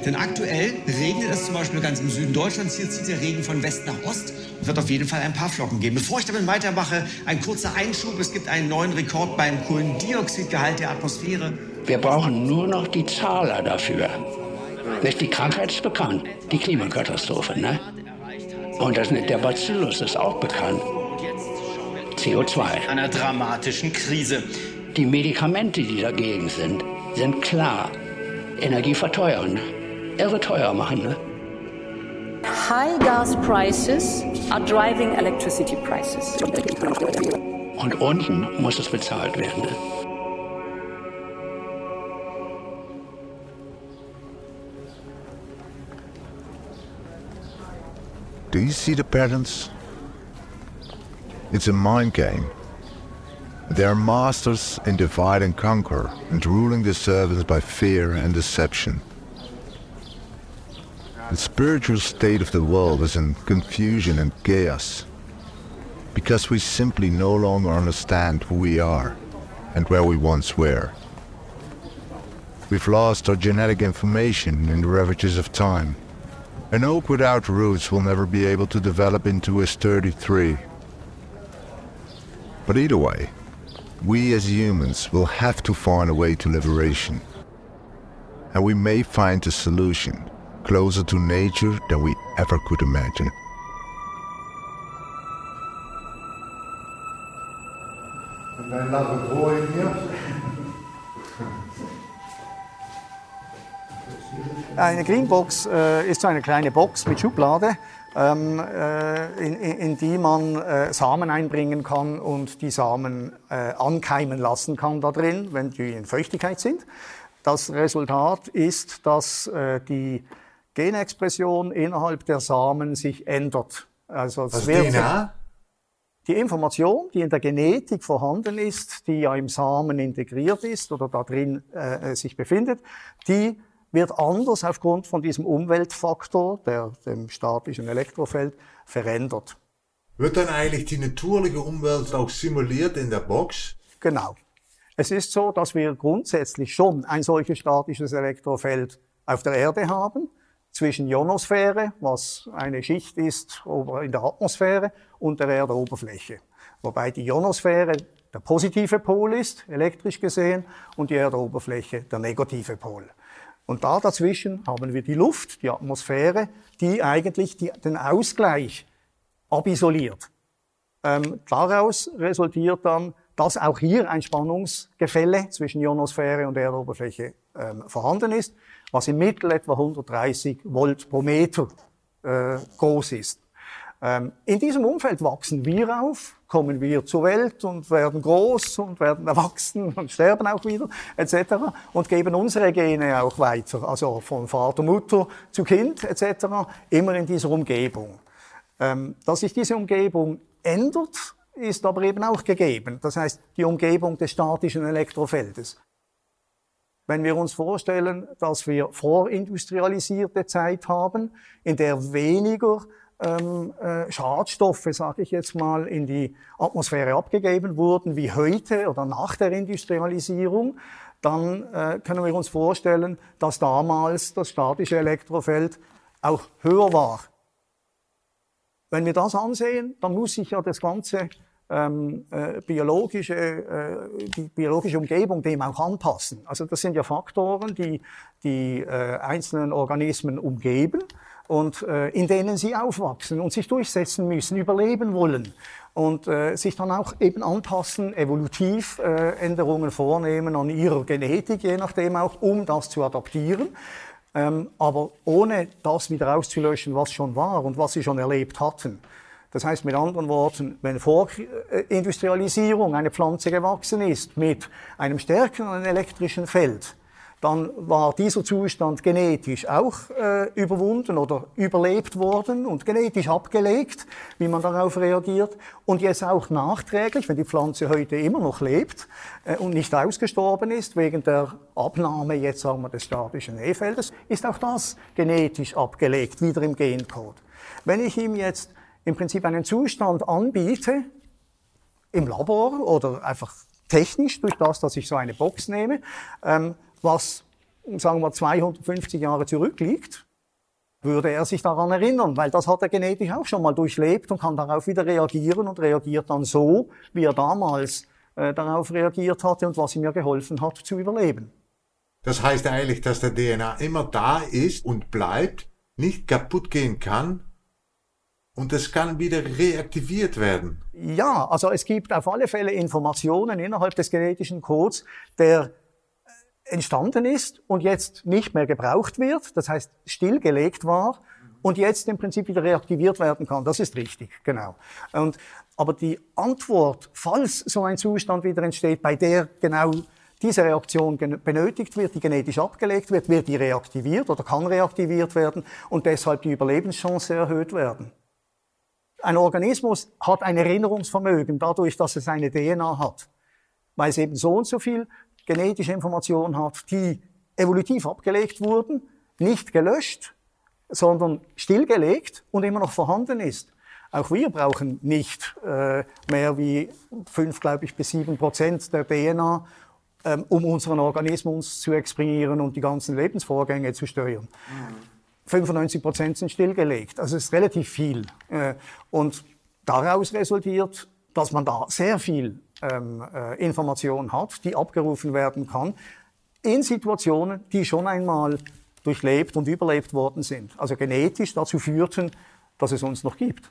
Denn aktuell regnet es zum Beispiel ganz im Süden Deutschlands. Hier zieht der Regen von West nach Ost. Es wird auf jeden Fall ein paar Flocken geben. Bevor ich damit weitermache, ein kurzer Einschub. Es gibt einen neuen Rekord beim Kohlendioxidgehalt der Atmosphäre. Wir brauchen nur noch die Zahler dafür. Nicht die Krankheit ist bekannt, die Klimakatastrophe. Ne? Und das, der Bacillus ist auch bekannt. CO2. Einer dramatischen Krise. Die Medikamente, die dagegen sind, sind klar. Energie verteuern. Irre teuer machen. Ne? High gas prices are driving electricity prices. Und unten muss es bezahlt werden. Ne? Do you see the patterns? It's a mind game. They are masters in divide and conquer and ruling the servants by fear and deception. The spiritual state of the world is in confusion and chaos because we simply no longer understand who we are and where we once were. We've lost our genetic information in the ravages of time. An oak without roots will never be able to develop into a sturdy tree. But either way, we as humans will have to find a way to liberation. And we may find a solution closer to nature than we ever could imagine. And I love a boy in here. Eine Greenbox äh, ist so eine kleine Box uh, mit Schublade, ähm, äh, in, in, die man äh, Samen einbringen kann und die Samen äh, ankeimen lassen kann da drin, wenn die in Feuchtigkeit sind. Das Resultat ist, dass äh, die Genexpression innerhalb der Samen sich ändert. Also wird- DNA? die Information, die in der Genetik vorhanden ist, die ja im Samen integriert ist oder da drin äh, sich befindet, die wird anders aufgrund von diesem Umweltfaktor, der, dem statischen Elektrofeld, verändert. Wird dann eigentlich die natürliche Umwelt auch simuliert in der Box? Genau. Es ist so, dass wir grundsätzlich schon ein solches statisches Elektrofeld auf der Erde haben, zwischen Ionosphäre, was eine Schicht ist in der Atmosphäre, und der Erdoberfläche. Wobei die Ionosphäre der positive Pol ist, elektrisch gesehen, und die Erdoberfläche der negative Pol. Und da dazwischen haben wir die Luft, die Atmosphäre, die eigentlich die, den Ausgleich abisoliert. Ähm, daraus resultiert dann, dass auch hier ein Spannungsgefälle zwischen Ionosphäre und Erdoberfläche ähm, vorhanden ist, was im Mittel etwa 130 Volt pro Meter äh, groß ist. Ähm, in diesem Umfeld wachsen wir auf, kommen wir zur Welt und werden groß und werden erwachsen und sterben auch wieder etc. und geben unsere Gene auch weiter, also von Vater, Mutter zu Kind etc. immer in dieser Umgebung. Ähm, dass sich diese Umgebung ändert, ist aber eben auch gegeben. Das heißt, die Umgebung des statischen Elektrofeldes. Wenn wir uns vorstellen, dass wir vorindustrialisierte Zeit haben, in der weniger ähm, äh, Schadstoffe, sage ich jetzt mal, in die Atmosphäre abgegeben wurden, wie heute oder nach der Industrialisierung, dann äh, können wir uns vorstellen, dass damals das statische Elektrofeld auch höher war. Wenn wir das ansehen, dann muss sich ja das ganze ähm, äh, biologische, äh, die biologische Umgebung dem auch anpassen. Also das sind ja Faktoren, die die äh, einzelnen Organismen umgeben und äh, in denen sie aufwachsen und sich durchsetzen müssen, überleben wollen und äh, sich dann auch eben anpassen, evolutiv äh, Änderungen vornehmen an ihrer Genetik, je nachdem auch, um das zu adaptieren. Ähm, aber ohne das wieder auszulöschen, was schon war und was sie schon erlebt hatten. Das heißt mit anderen Worten, wenn vor Industrialisierung eine Pflanze gewachsen ist mit einem stärkeren elektrischen Feld, dann war dieser Zustand genetisch auch äh, überwunden oder überlebt worden und genetisch abgelegt, wie man darauf reagiert. Und jetzt auch nachträglich, wenn die Pflanze heute immer noch lebt äh, und nicht ausgestorben ist, wegen der Abnahme jetzt sagen wir des statischen E-Feldes, ist auch das genetisch abgelegt, wieder im Gencode. Wenn ich ihm jetzt im Prinzip einen Zustand anbiete, im Labor oder einfach technisch durch das, dass ich so eine Box nehme, ähm, was, sagen wir, 250 Jahre zurückliegt, würde er sich daran erinnern, weil das hat er genetisch auch schon mal durchlebt und kann darauf wieder reagieren und reagiert dann so, wie er damals äh, darauf reagiert hatte und was ihm ja geholfen hat zu überleben. Das heißt eigentlich, dass der DNA immer da ist und bleibt, nicht kaputt gehen kann und es kann wieder reaktiviert werden. Ja, also es gibt auf alle Fälle Informationen innerhalb des genetischen Codes, der entstanden ist und jetzt nicht mehr gebraucht wird, das heißt stillgelegt war und jetzt im Prinzip wieder reaktiviert werden kann. Das ist richtig, genau. Und, aber die Antwort, falls so ein Zustand wieder entsteht, bei der genau diese Reaktion benötigt wird, die genetisch abgelegt wird, wird die reaktiviert oder kann reaktiviert werden und deshalb die Überlebenschance erhöht werden. Ein Organismus hat ein Erinnerungsvermögen dadurch, dass es eine DNA hat, weil es eben so und so viel genetische Informationen hat, die evolutiv abgelegt wurden, nicht gelöscht, sondern stillgelegt und immer noch vorhanden ist. Auch wir brauchen nicht äh, mehr wie fünf, glaube ich, bis sieben Prozent der DNA, ähm, um unseren Organismus zu exprimieren und die ganzen Lebensvorgänge zu steuern. Mhm. 95 Prozent sind stillgelegt. Also es ist relativ viel. Äh, und daraus resultiert, dass man da sehr viel ähm, äh, Information hat, die abgerufen werden kann, in Situationen, die schon einmal durchlebt und überlebt worden sind. Also genetisch dazu führten, dass es uns noch gibt.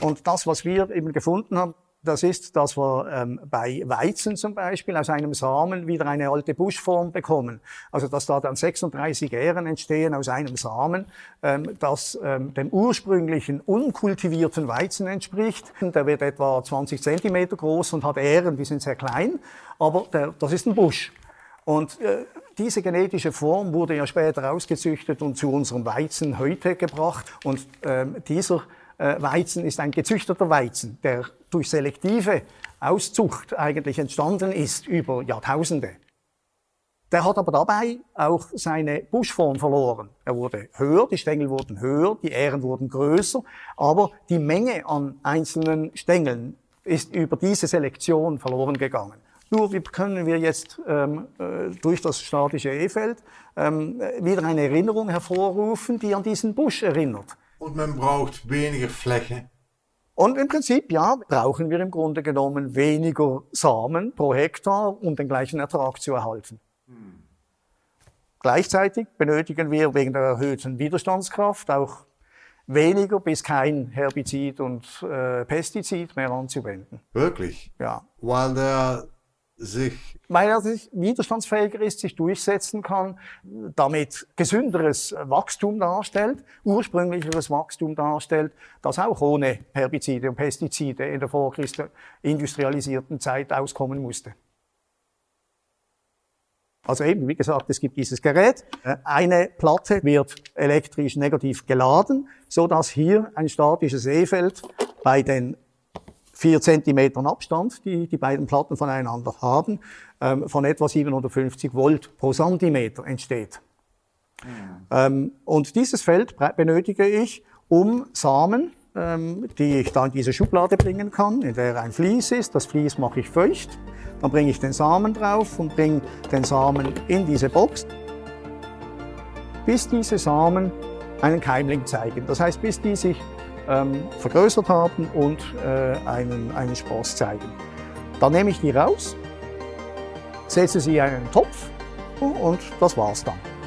Und das, was wir eben gefunden haben, das ist, dass wir ähm, bei Weizen zum Beispiel aus einem Samen wieder eine alte Buschform bekommen. Also dass da dann 36 Ähren entstehen aus einem Samen, ähm, das ähm, dem ursprünglichen unkultivierten Weizen entspricht. Der wird etwa 20 Zentimeter groß und hat Ähren, die sind sehr klein, aber der, das ist ein Busch. Und äh, diese genetische Form wurde ja später ausgezüchtet und zu unserem Weizen heute gebracht. Und ähm, dieser äh, Weizen ist ein gezüchteter Weizen, der durch selektive Auszucht eigentlich entstanden ist über Jahrtausende. Der hat aber dabei auch seine Buschform verloren. Er wurde höher, die Stängel wurden höher, die Ähren wurden größer, aber die Menge an einzelnen Stängeln ist über diese Selektion verloren gegangen. Nur wie können wir jetzt ähm, äh, durch das statische E-Feld ähm, wieder eine Erinnerung hervorrufen, die an diesen Busch erinnert. Und man braucht weniger Fläche Und im Prinzip, ja, brauchen wir im Grunde genommen weniger Samen pro Hektar, um den gleichen Ertrag zu erhalten. Hm. Gleichzeitig benötigen wir wegen der erhöhten Widerstandskraft auch weniger bis kein Herbizid und äh, Pestizid mehr anzuwenden. Wirklich? Ja. Weil der sich. Weil er sich widerstandsfähiger ist, sich durchsetzen kann, damit gesünderes Wachstum darstellt, ursprünglicheres Wachstum darstellt, das auch ohne Herbizide und Pestizide in der vorindustrialisierten Zeit auskommen musste. Also eben, wie gesagt, es gibt dieses Gerät. Eine Platte wird elektrisch negativ geladen, so dass hier ein statisches E-Feld bei den vier Zentimetern Abstand, die die beiden Platten voneinander haben, ähm, von etwa 750 Volt pro Zentimeter entsteht. Mhm. Ähm, und dieses Feld benötige ich, um Samen, ähm, die ich da in diese Schublade bringen kann, in der ein Vlies ist. Das Vlies mache ich feucht. Dann bringe ich den Samen drauf und bringe den Samen in diese Box, bis diese Samen einen Keimling zeigen. Das heißt, bis die sich ähm, vergrößert haben und äh, einen, einen Spross zeigen. Dann nehme ich die raus, setze sie in einen Topf und das war's dann.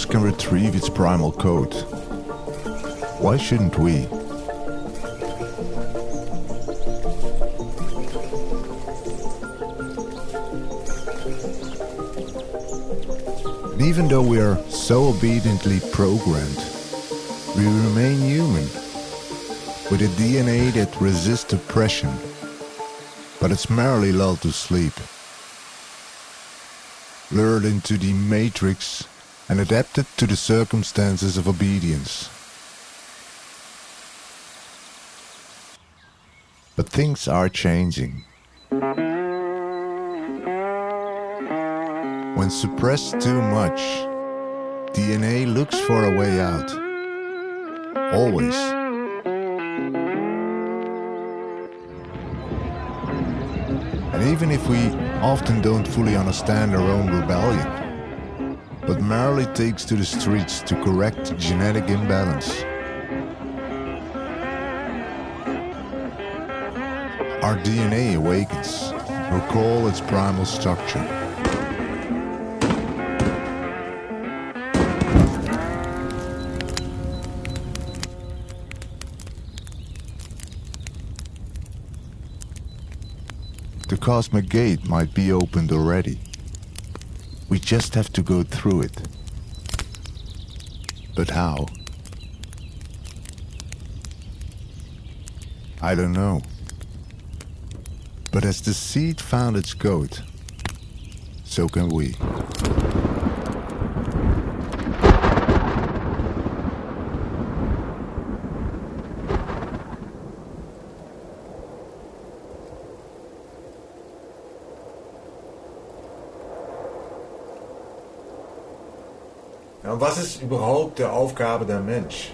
Can retrieve its primal code. Why shouldn't we? Even though we are so obediently programmed, we remain human, with a DNA that resists oppression, but it's merely lulled to sleep lured into the matrix and adapted to the circumstances of obedience. But things are changing. When suppressed too much, DNA looks for a way out. Always. And even if we often don't fully understand our own rebellion, merely takes to the streets to correct genetic imbalance. Our DNA awakens, recall its primal structure. The cosmic gate might be opened already. We just have to go through it. But how? I don't know. But as the seed found its goat, so can we. Die Aufgabe der Mensch?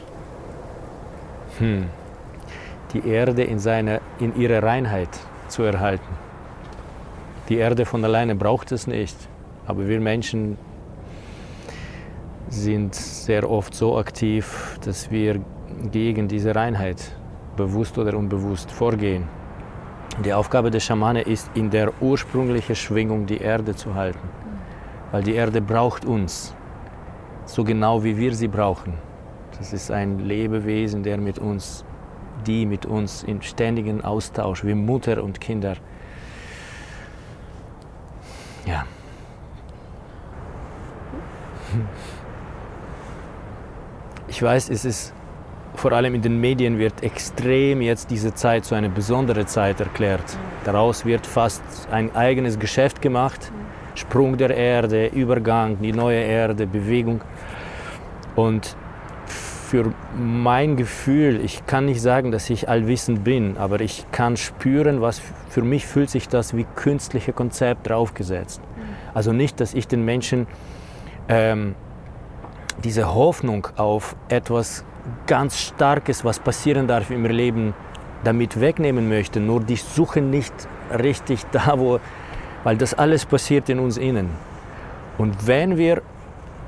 Hm. Die Erde in, seine, in ihrer Reinheit zu erhalten. Die Erde von alleine braucht es nicht, aber wir Menschen sind sehr oft so aktiv, dass wir gegen diese Reinheit bewusst oder unbewusst vorgehen. Die Aufgabe der Schamane ist, in der ursprünglichen Schwingung die Erde zu halten, weil die Erde braucht uns so genau wie wir sie brauchen. Das ist ein Lebewesen, der mit uns, die mit uns in ständigen Austausch, wie Mutter und Kinder. Ja. ich weiß, es ist vor allem in den Medien wird extrem jetzt diese Zeit zu einer besonderen Zeit erklärt. Daraus wird fast ein eigenes Geschäft gemacht. Sprung der Erde, Übergang, die neue Erde, Bewegung. Und für mein Gefühl, ich kann nicht sagen, dass ich allwissend bin, aber ich kann spüren, was für mich fühlt sich das wie künstliche Konzept draufgesetzt. Also nicht, dass ich den Menschen ähm, diese Hoffnung auf etwas ganz Starkes, was passieren darf im Leben, damit wegnehmen möchte. Nur die suchen nicht richtig da, wo, weil das alles passiert in uns innen. Und wenn wir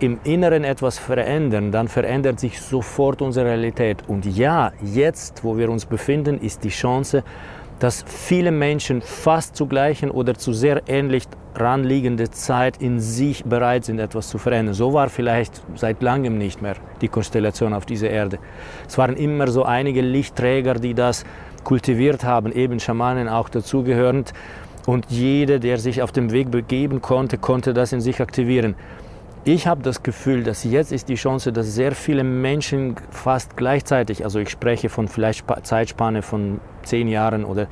im Inneren etwas verändern, dann verändert sich sofort unsere Realität. Und ja, jetzt, wo wir uns befinden, ist die Chance, dass viele Menschen fast zu gleichen oder zu sehr ähnlich ranliegende Zeit in sich bereit sind, etwas zu verändern. So war vielleicht seit langem nicht mehr die Konstellation auf dieser Erde. Es waren immer so einige Lichtträger, die das kultiviert haben, eben Schamanen auch dazugehörend. Und jeder, der sich auf dem Weg begeben konnte, konnte das in sich aktivieren. Ich habe das Gefühl, dass jetzt ist die Chance, dass sehr viele Menschen fast gleichzeitig, also ich spreche von vielleicht Zeitspanne von zehn Jahren oder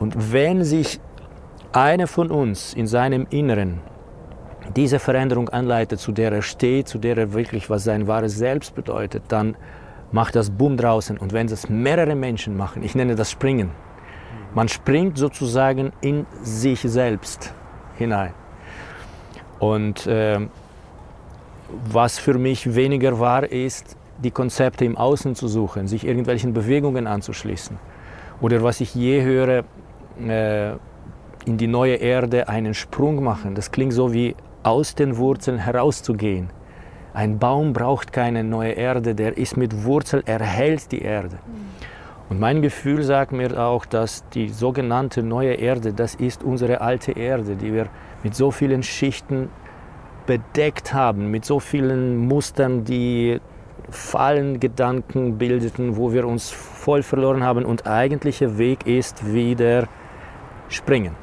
und wenn sich einer von uns in seinem Inneren diese Veränderung anleitet, zu der er steht, zu der er wirklich was sein wahres Selbst bedeutet, dann macht das Boom draußen. Und wenn das mehrere Menschen machen, ich nenne das Springen, man springt sozusagen in sich selbst hinein. Und äh, was für mich weniger war, ist, die Konzepte im Außen zu suchen, sich irgendwelchen Bewegungen anzuschließen. Oder was ich je höre, äh, in die neue Erde einen Sprung machen. Das klingt so wie aus den Wurzeln herauszugehen. Ein Baum braucht keine neue Erde, der ist mit Wurzel, erhält die Erde. Und mein Gefühl sagt mir auch, dass die sogenannte neue Erde, das ist unsere alte Erde, die wir mit so vielen Schichten bedeckt haben, mit so vielen Mustern, die Fallen Gedanken bildeten, wo wir uns voll verloren haben. Und eigentlicher Weg ist wieder springen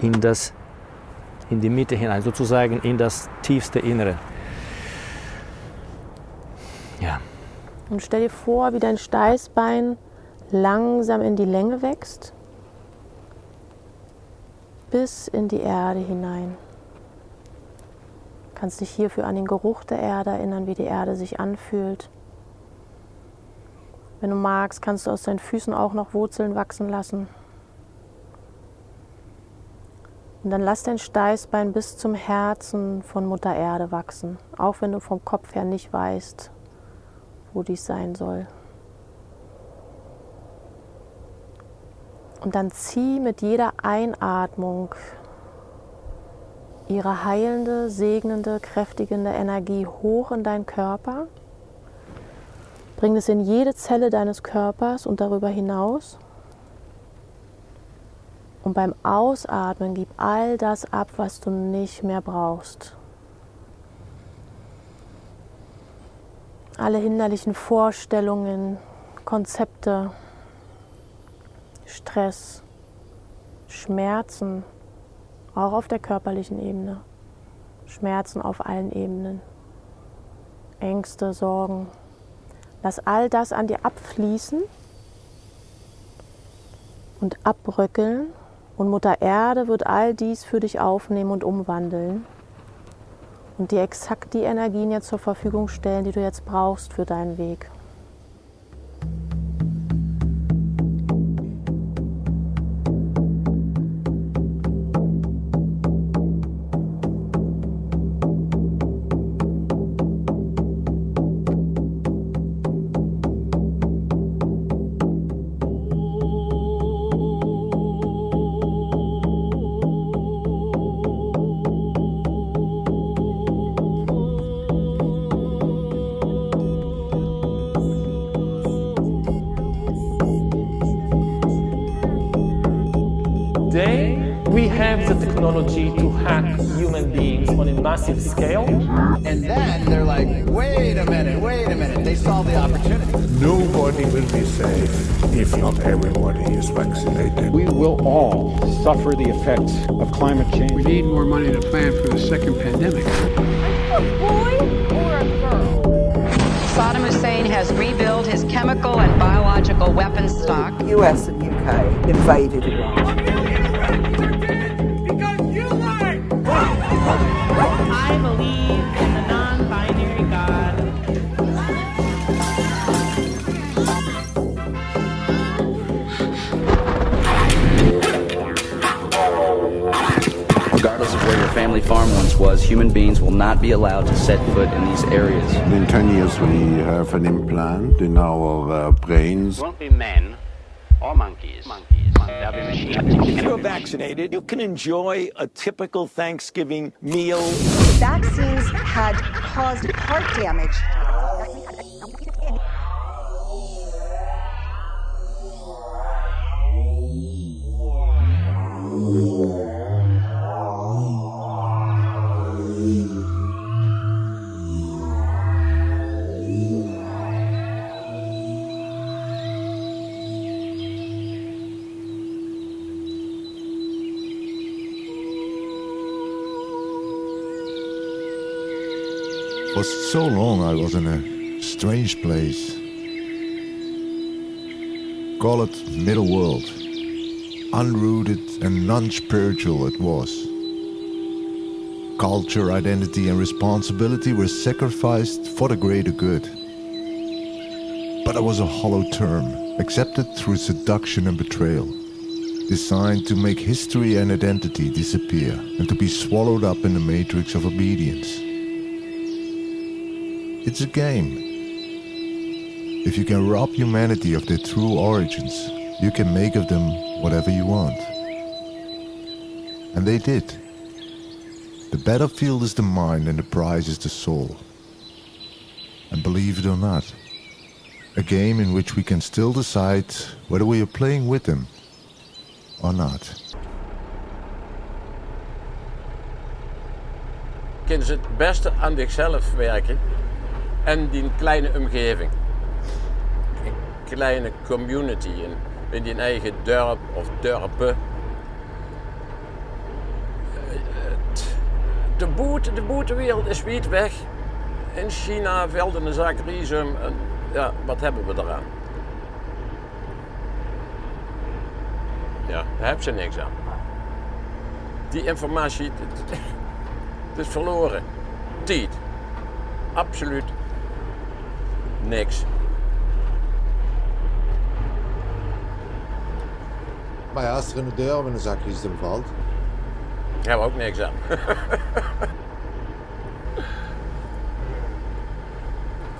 in, das, in die Mitte hinein, sozusagen in das tiefste Innere. Ja. Und stell dir vor, wie dein Steißbein langsam in die Länge wächst, bis in die Erde hinein. Kannst dich hierfür an den Geruch der Erde erinnern, wie die Erde sich anfühlt. Wenn du magst, kannst du aus deinen Füßen auch noch Wurzeln wachsen lassen. Und dann lass dein Steißbein bis zum Herzen von Mutter Erde wachsen, auch wenn du vom Kopf her nicht weißt, wo dies sein soll. Und dann zieh mit jeder Einatmung ihre heilende, segnende, kräftigende Energie hoch in deinen Körper. Bring es in jede Zelle deines Körpers und darüber hinaus. Und beim Ausatmen gib all das ab, was du nicht mehr brauchst. Alle hinderlichen Vorstellungen, Konzepte, Stress, Schmerzen, auch auf der körperlichen Ebene. Schmerzen auf allen Ebenen. Ängste, Sorgen. Lass all das an dir abfließen und abbröckeln. Und Mutter Erde wird all dies für dich aufnehmen und umwandeln und dir exakt die Energien jetzt zur Verfügung stellen, die du jetzt brauchst für deinen Weg. Massive scale. And then they're like, wait a minute, wait a minute. They saw the opportunity. Nobody will be safe if not everybody is vaccinated. We will all suffer the effects of climate change. We need more money to plan for the second pandemic. A boy or a girl? Saddam Hussein has rebuilt his chemical and biological weapons stock. US and UK invaded Iraq. Regardless of where your family farm once was, human beings will not be allowed to set foot in these areas. In 10 years, we have an implant in our uh, brains. won't be men or monkeys. Monkeys. If you're vaccinated, you can enjoy a typical Thanksgiving meal. Vaccines had caused heart damage. For Call it middle world. Unrooted and non-spiritual it was. Culture, identity and responsibility were sacrificed for the greater good. But it was a hollow term, accepted through seduction and betrayal. Designed to make history and identity disappear and to be swallowed up in the matrix of obedience. It's a game. If you can rob humanity of their true origins, you can make of them whatever you want. And they did. The battlefield is the mind and the prize is the soul. And believe it or not, a game in which we can still decide whether we are playing with them or not. Kunnen ze het beste aan zichzelf werken en die kleine omgeving. Kleine community in, in die eigen dorp of dorpen. De, boete, de boetewereld is wiet weg. In China velden zak rhizum. En ja, wat hebben we eraan? Ja, daar hebben ze niks aan. Die informatie, het is verloren. Tijd. Absoluut niks. Maar ja, als er in de deur met een zak rhizum valt. Daar hebben we ook niks aan.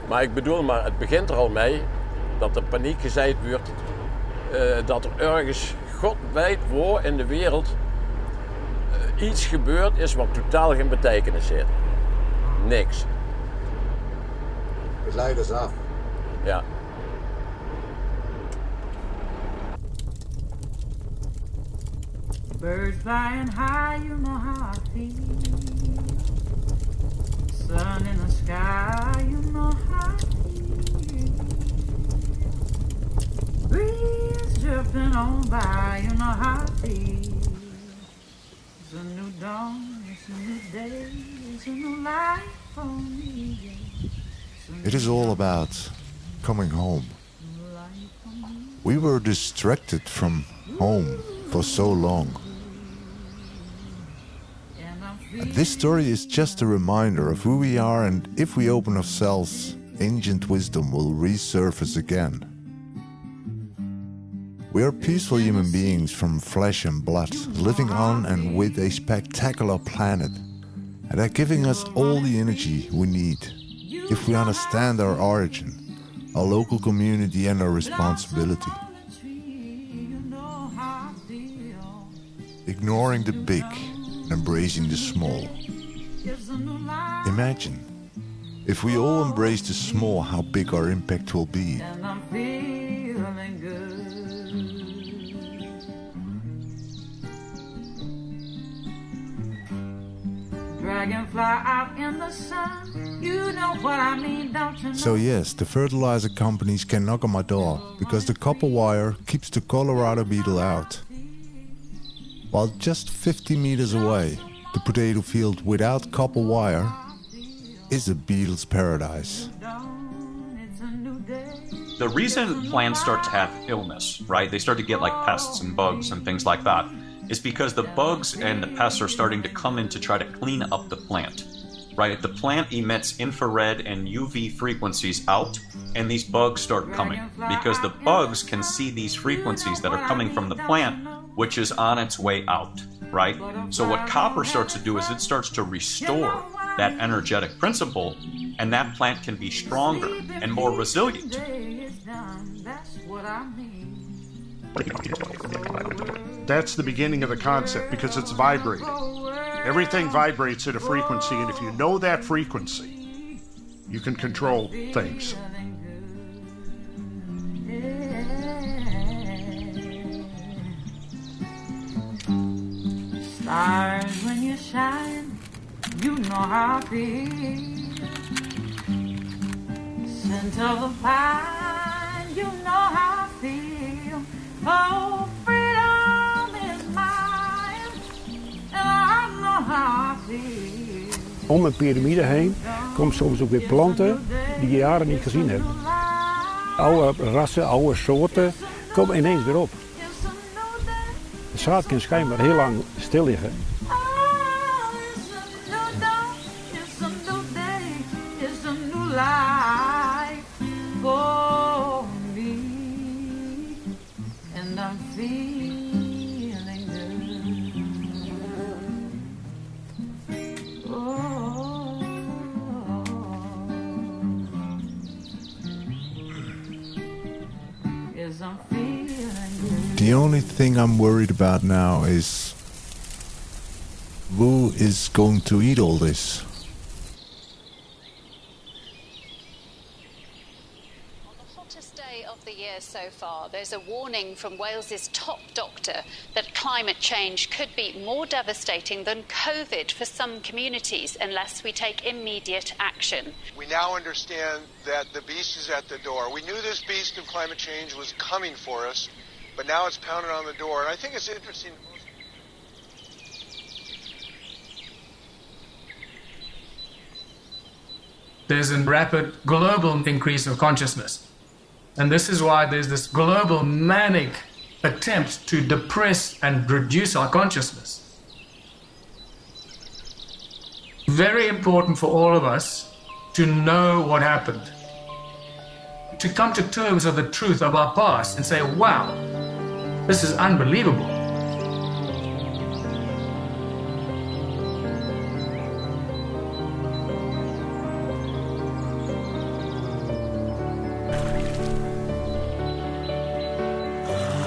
maar ik bedoel, maar het begint er al mee dat er paniek gezaaid wordt. eh, dat er ergens, god weet waar in de wereld, eh, iets gebeurd is wat totaal geen betekenis heeft. Niks. Het leidt af. Ja. Birds flying high, you know how I feel. Sun in the sky, you know how I feel. Breeze drifting on by, you know how I feel. It's a new dawn, it's a new day, it's a new life for me. It is all about coming home. We were distracted from home for so long. And this story is just a reminder of who we are, and if we open ourselves, ancient wisdom will resurface again. We are peaceful human beings from flesh and blood, living on and with a spectacular planet, and are giving us all the energy we need if we understand our origin, our local community, and our responsibility. Ignoring the big embracing the small. Imagine if we all embrace the small, how big our impact will be. And I'm feeling good. Dragonfly out in the sun, you know what I mean, don't you know? So, yes, the fertilizer companies can knock on my door because the copper wire keeps the Colorado beetle out. While just 50 meters away, the potato field without copper wire is a beetle's paradise. The reason plants start to have illness, right? They start to get like pests and bugs and things like that, is because the bugs and the pests are starting to come in to try to clean up the plant. Right? The plant emits infrared and UV frequencies out, and these bugs start coming because the bugs can see these frequencies that are coming from the plant, which is on its way out. Right? So, what copper starts to do is it starts to restore that energetic principle, and that plant can be stronger and more resilient. That's the beginning of the concept because it's vibrating. Everything vibrates at a frequency, and if you know that frequency, you can control things. Stars when you shine, you know how I feel. Scent of a pine, you know how I feel. Oh, freedom is mine, and I know how I feel. Om een piramide heen komen soms ook weer planten die je jaren niet gezien hebt. Oude rassen, oude soorten komen ineens weer op. Het zaad kan schijnbaar heel lang stil liggen. It's a new day, it's a new life The only thing I'm worried about now is who is going to eat all this? On the hottest day of the year so far, there's a warning from Wales's top doctor that climate change could be more devastating than COVID for some communities unless we take immediate action. We now understand that the beast is at the door. We knew this beast of climate change was coming for us, but now it's pounding on the door. And I think it's interesting. There's a rapid global increase of consciousness. And this is why there's this global manic attempt to depress and reduce our consciousness. Very important for all of us to know what happened, to come to terms with the truth of our past and say, wow, this is unbelievable.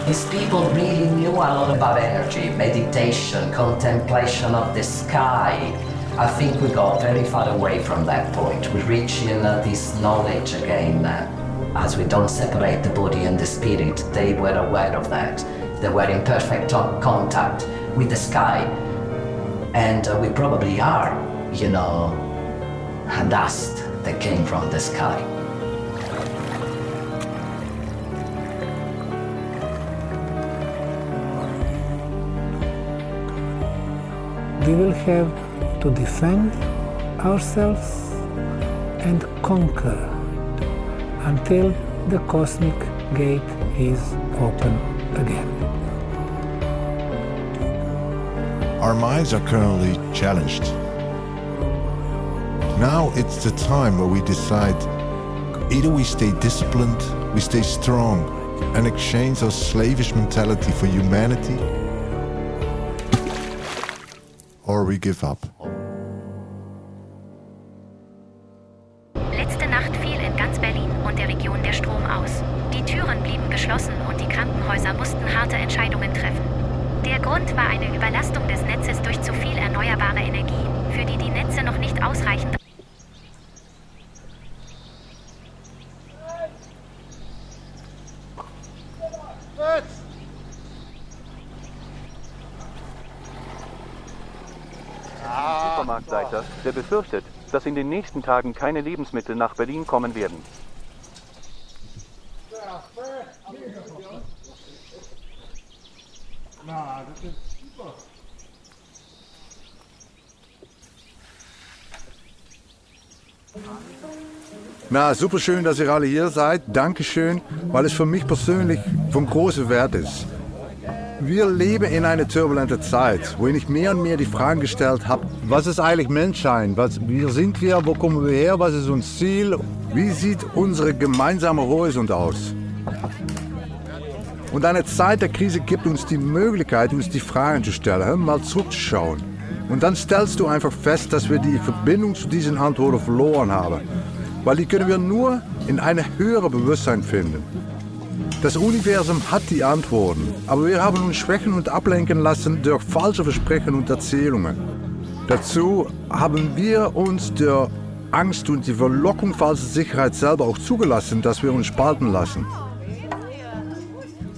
These people really knew a lot about energy, meditation, contemplation of the sky. I think we got very far away from that point. We reach in uh, this knowledge again. As we don't separate the body and the spirit, they were aware of that. They were in perfect contact with the sky. And uh, we probably are, you know, dust that came from the sky. We will have to defend ourselves and conquer until the cosmic gate is open again. Our minds are currently challenged. Now it's the time where we decide either we stay disciplined, we stay strong, and exchange our slavish mentality for humanity, or we give up. Nächsten Tagen keine Lebensmittel nach Berlin kommen werden. Super. Na, super schön, dass ihr alle hier seid. Dankeschön, weil es für mich persönlich von großem Wert ist. Wir leben in einer turbulenten Zeit, wo ich mehr und mehr die Fragen gestellt habe, was ist eigentlich Menschsein? Was, wie sind wir? Wo kommen wir her? Was ist unser Ziel? Wie sieht unser gemeinsamer Horizont aus? Und eine Zeit der Krise gibt uns die Möglichkeit, uns die Fragen zu stellen, mal zurückzuschauen. Und dann stellst du einfach fest, dass wir die Verbindung zu diesen Antworten verloren haben. Weil die können wir nur in einem höheren Bewusstsein finden. Das Universum hat die Antworten, aber wir haben uns schwächen und ablenken lassen durch falsche Versprechen und Erzählungen. Dazu haben wir uns der Angst und die Verlockung falscher Sicherheit selber auch zugelassen, dass wir uns spalten lassen.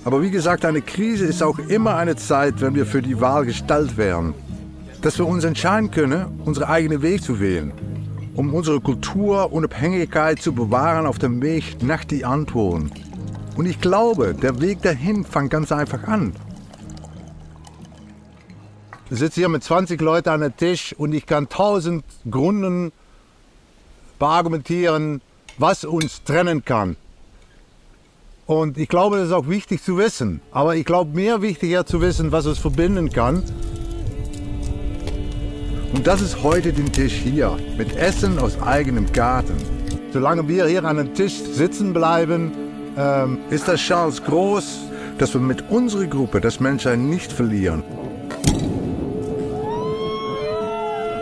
Aber wie gesagt, eine Krise ist auch immer eine Zeit, wenn wir für die Wahl gestellt werden. Dass wir uns entscheiden können, unseren eigenen Weg zu wählen um unsere Kulturunabhängigkeit zu bewahren auf dem Weg nach die Antworten. Und ich glaube, der Weg dahin fängt ganz einfach an. Ich sitze hier mit 20 Leuten an der Tisch und ich kann tausend Gründen beargumentieren, was uns trennen kann. Und ich glaube, das ist auch wichtig zu wissen. Aber ich glaube, mehr wichtiger zu wissen, was uns verbinden kann. Und das ist heute den Tisch hier, mit Essen aus eigenem Garten. Solange wir hier an dem Tisch sitzen bleiben, ähm, ist das Chance groß, dass wir mit unserer Gruppe das Menschsein nicht verlieren.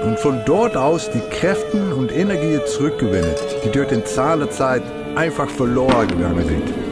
Und von dort aus die Kräfte und Energie zurückgewinnen, die durch den Zahn der Zeit einfach verloren gegangen sind.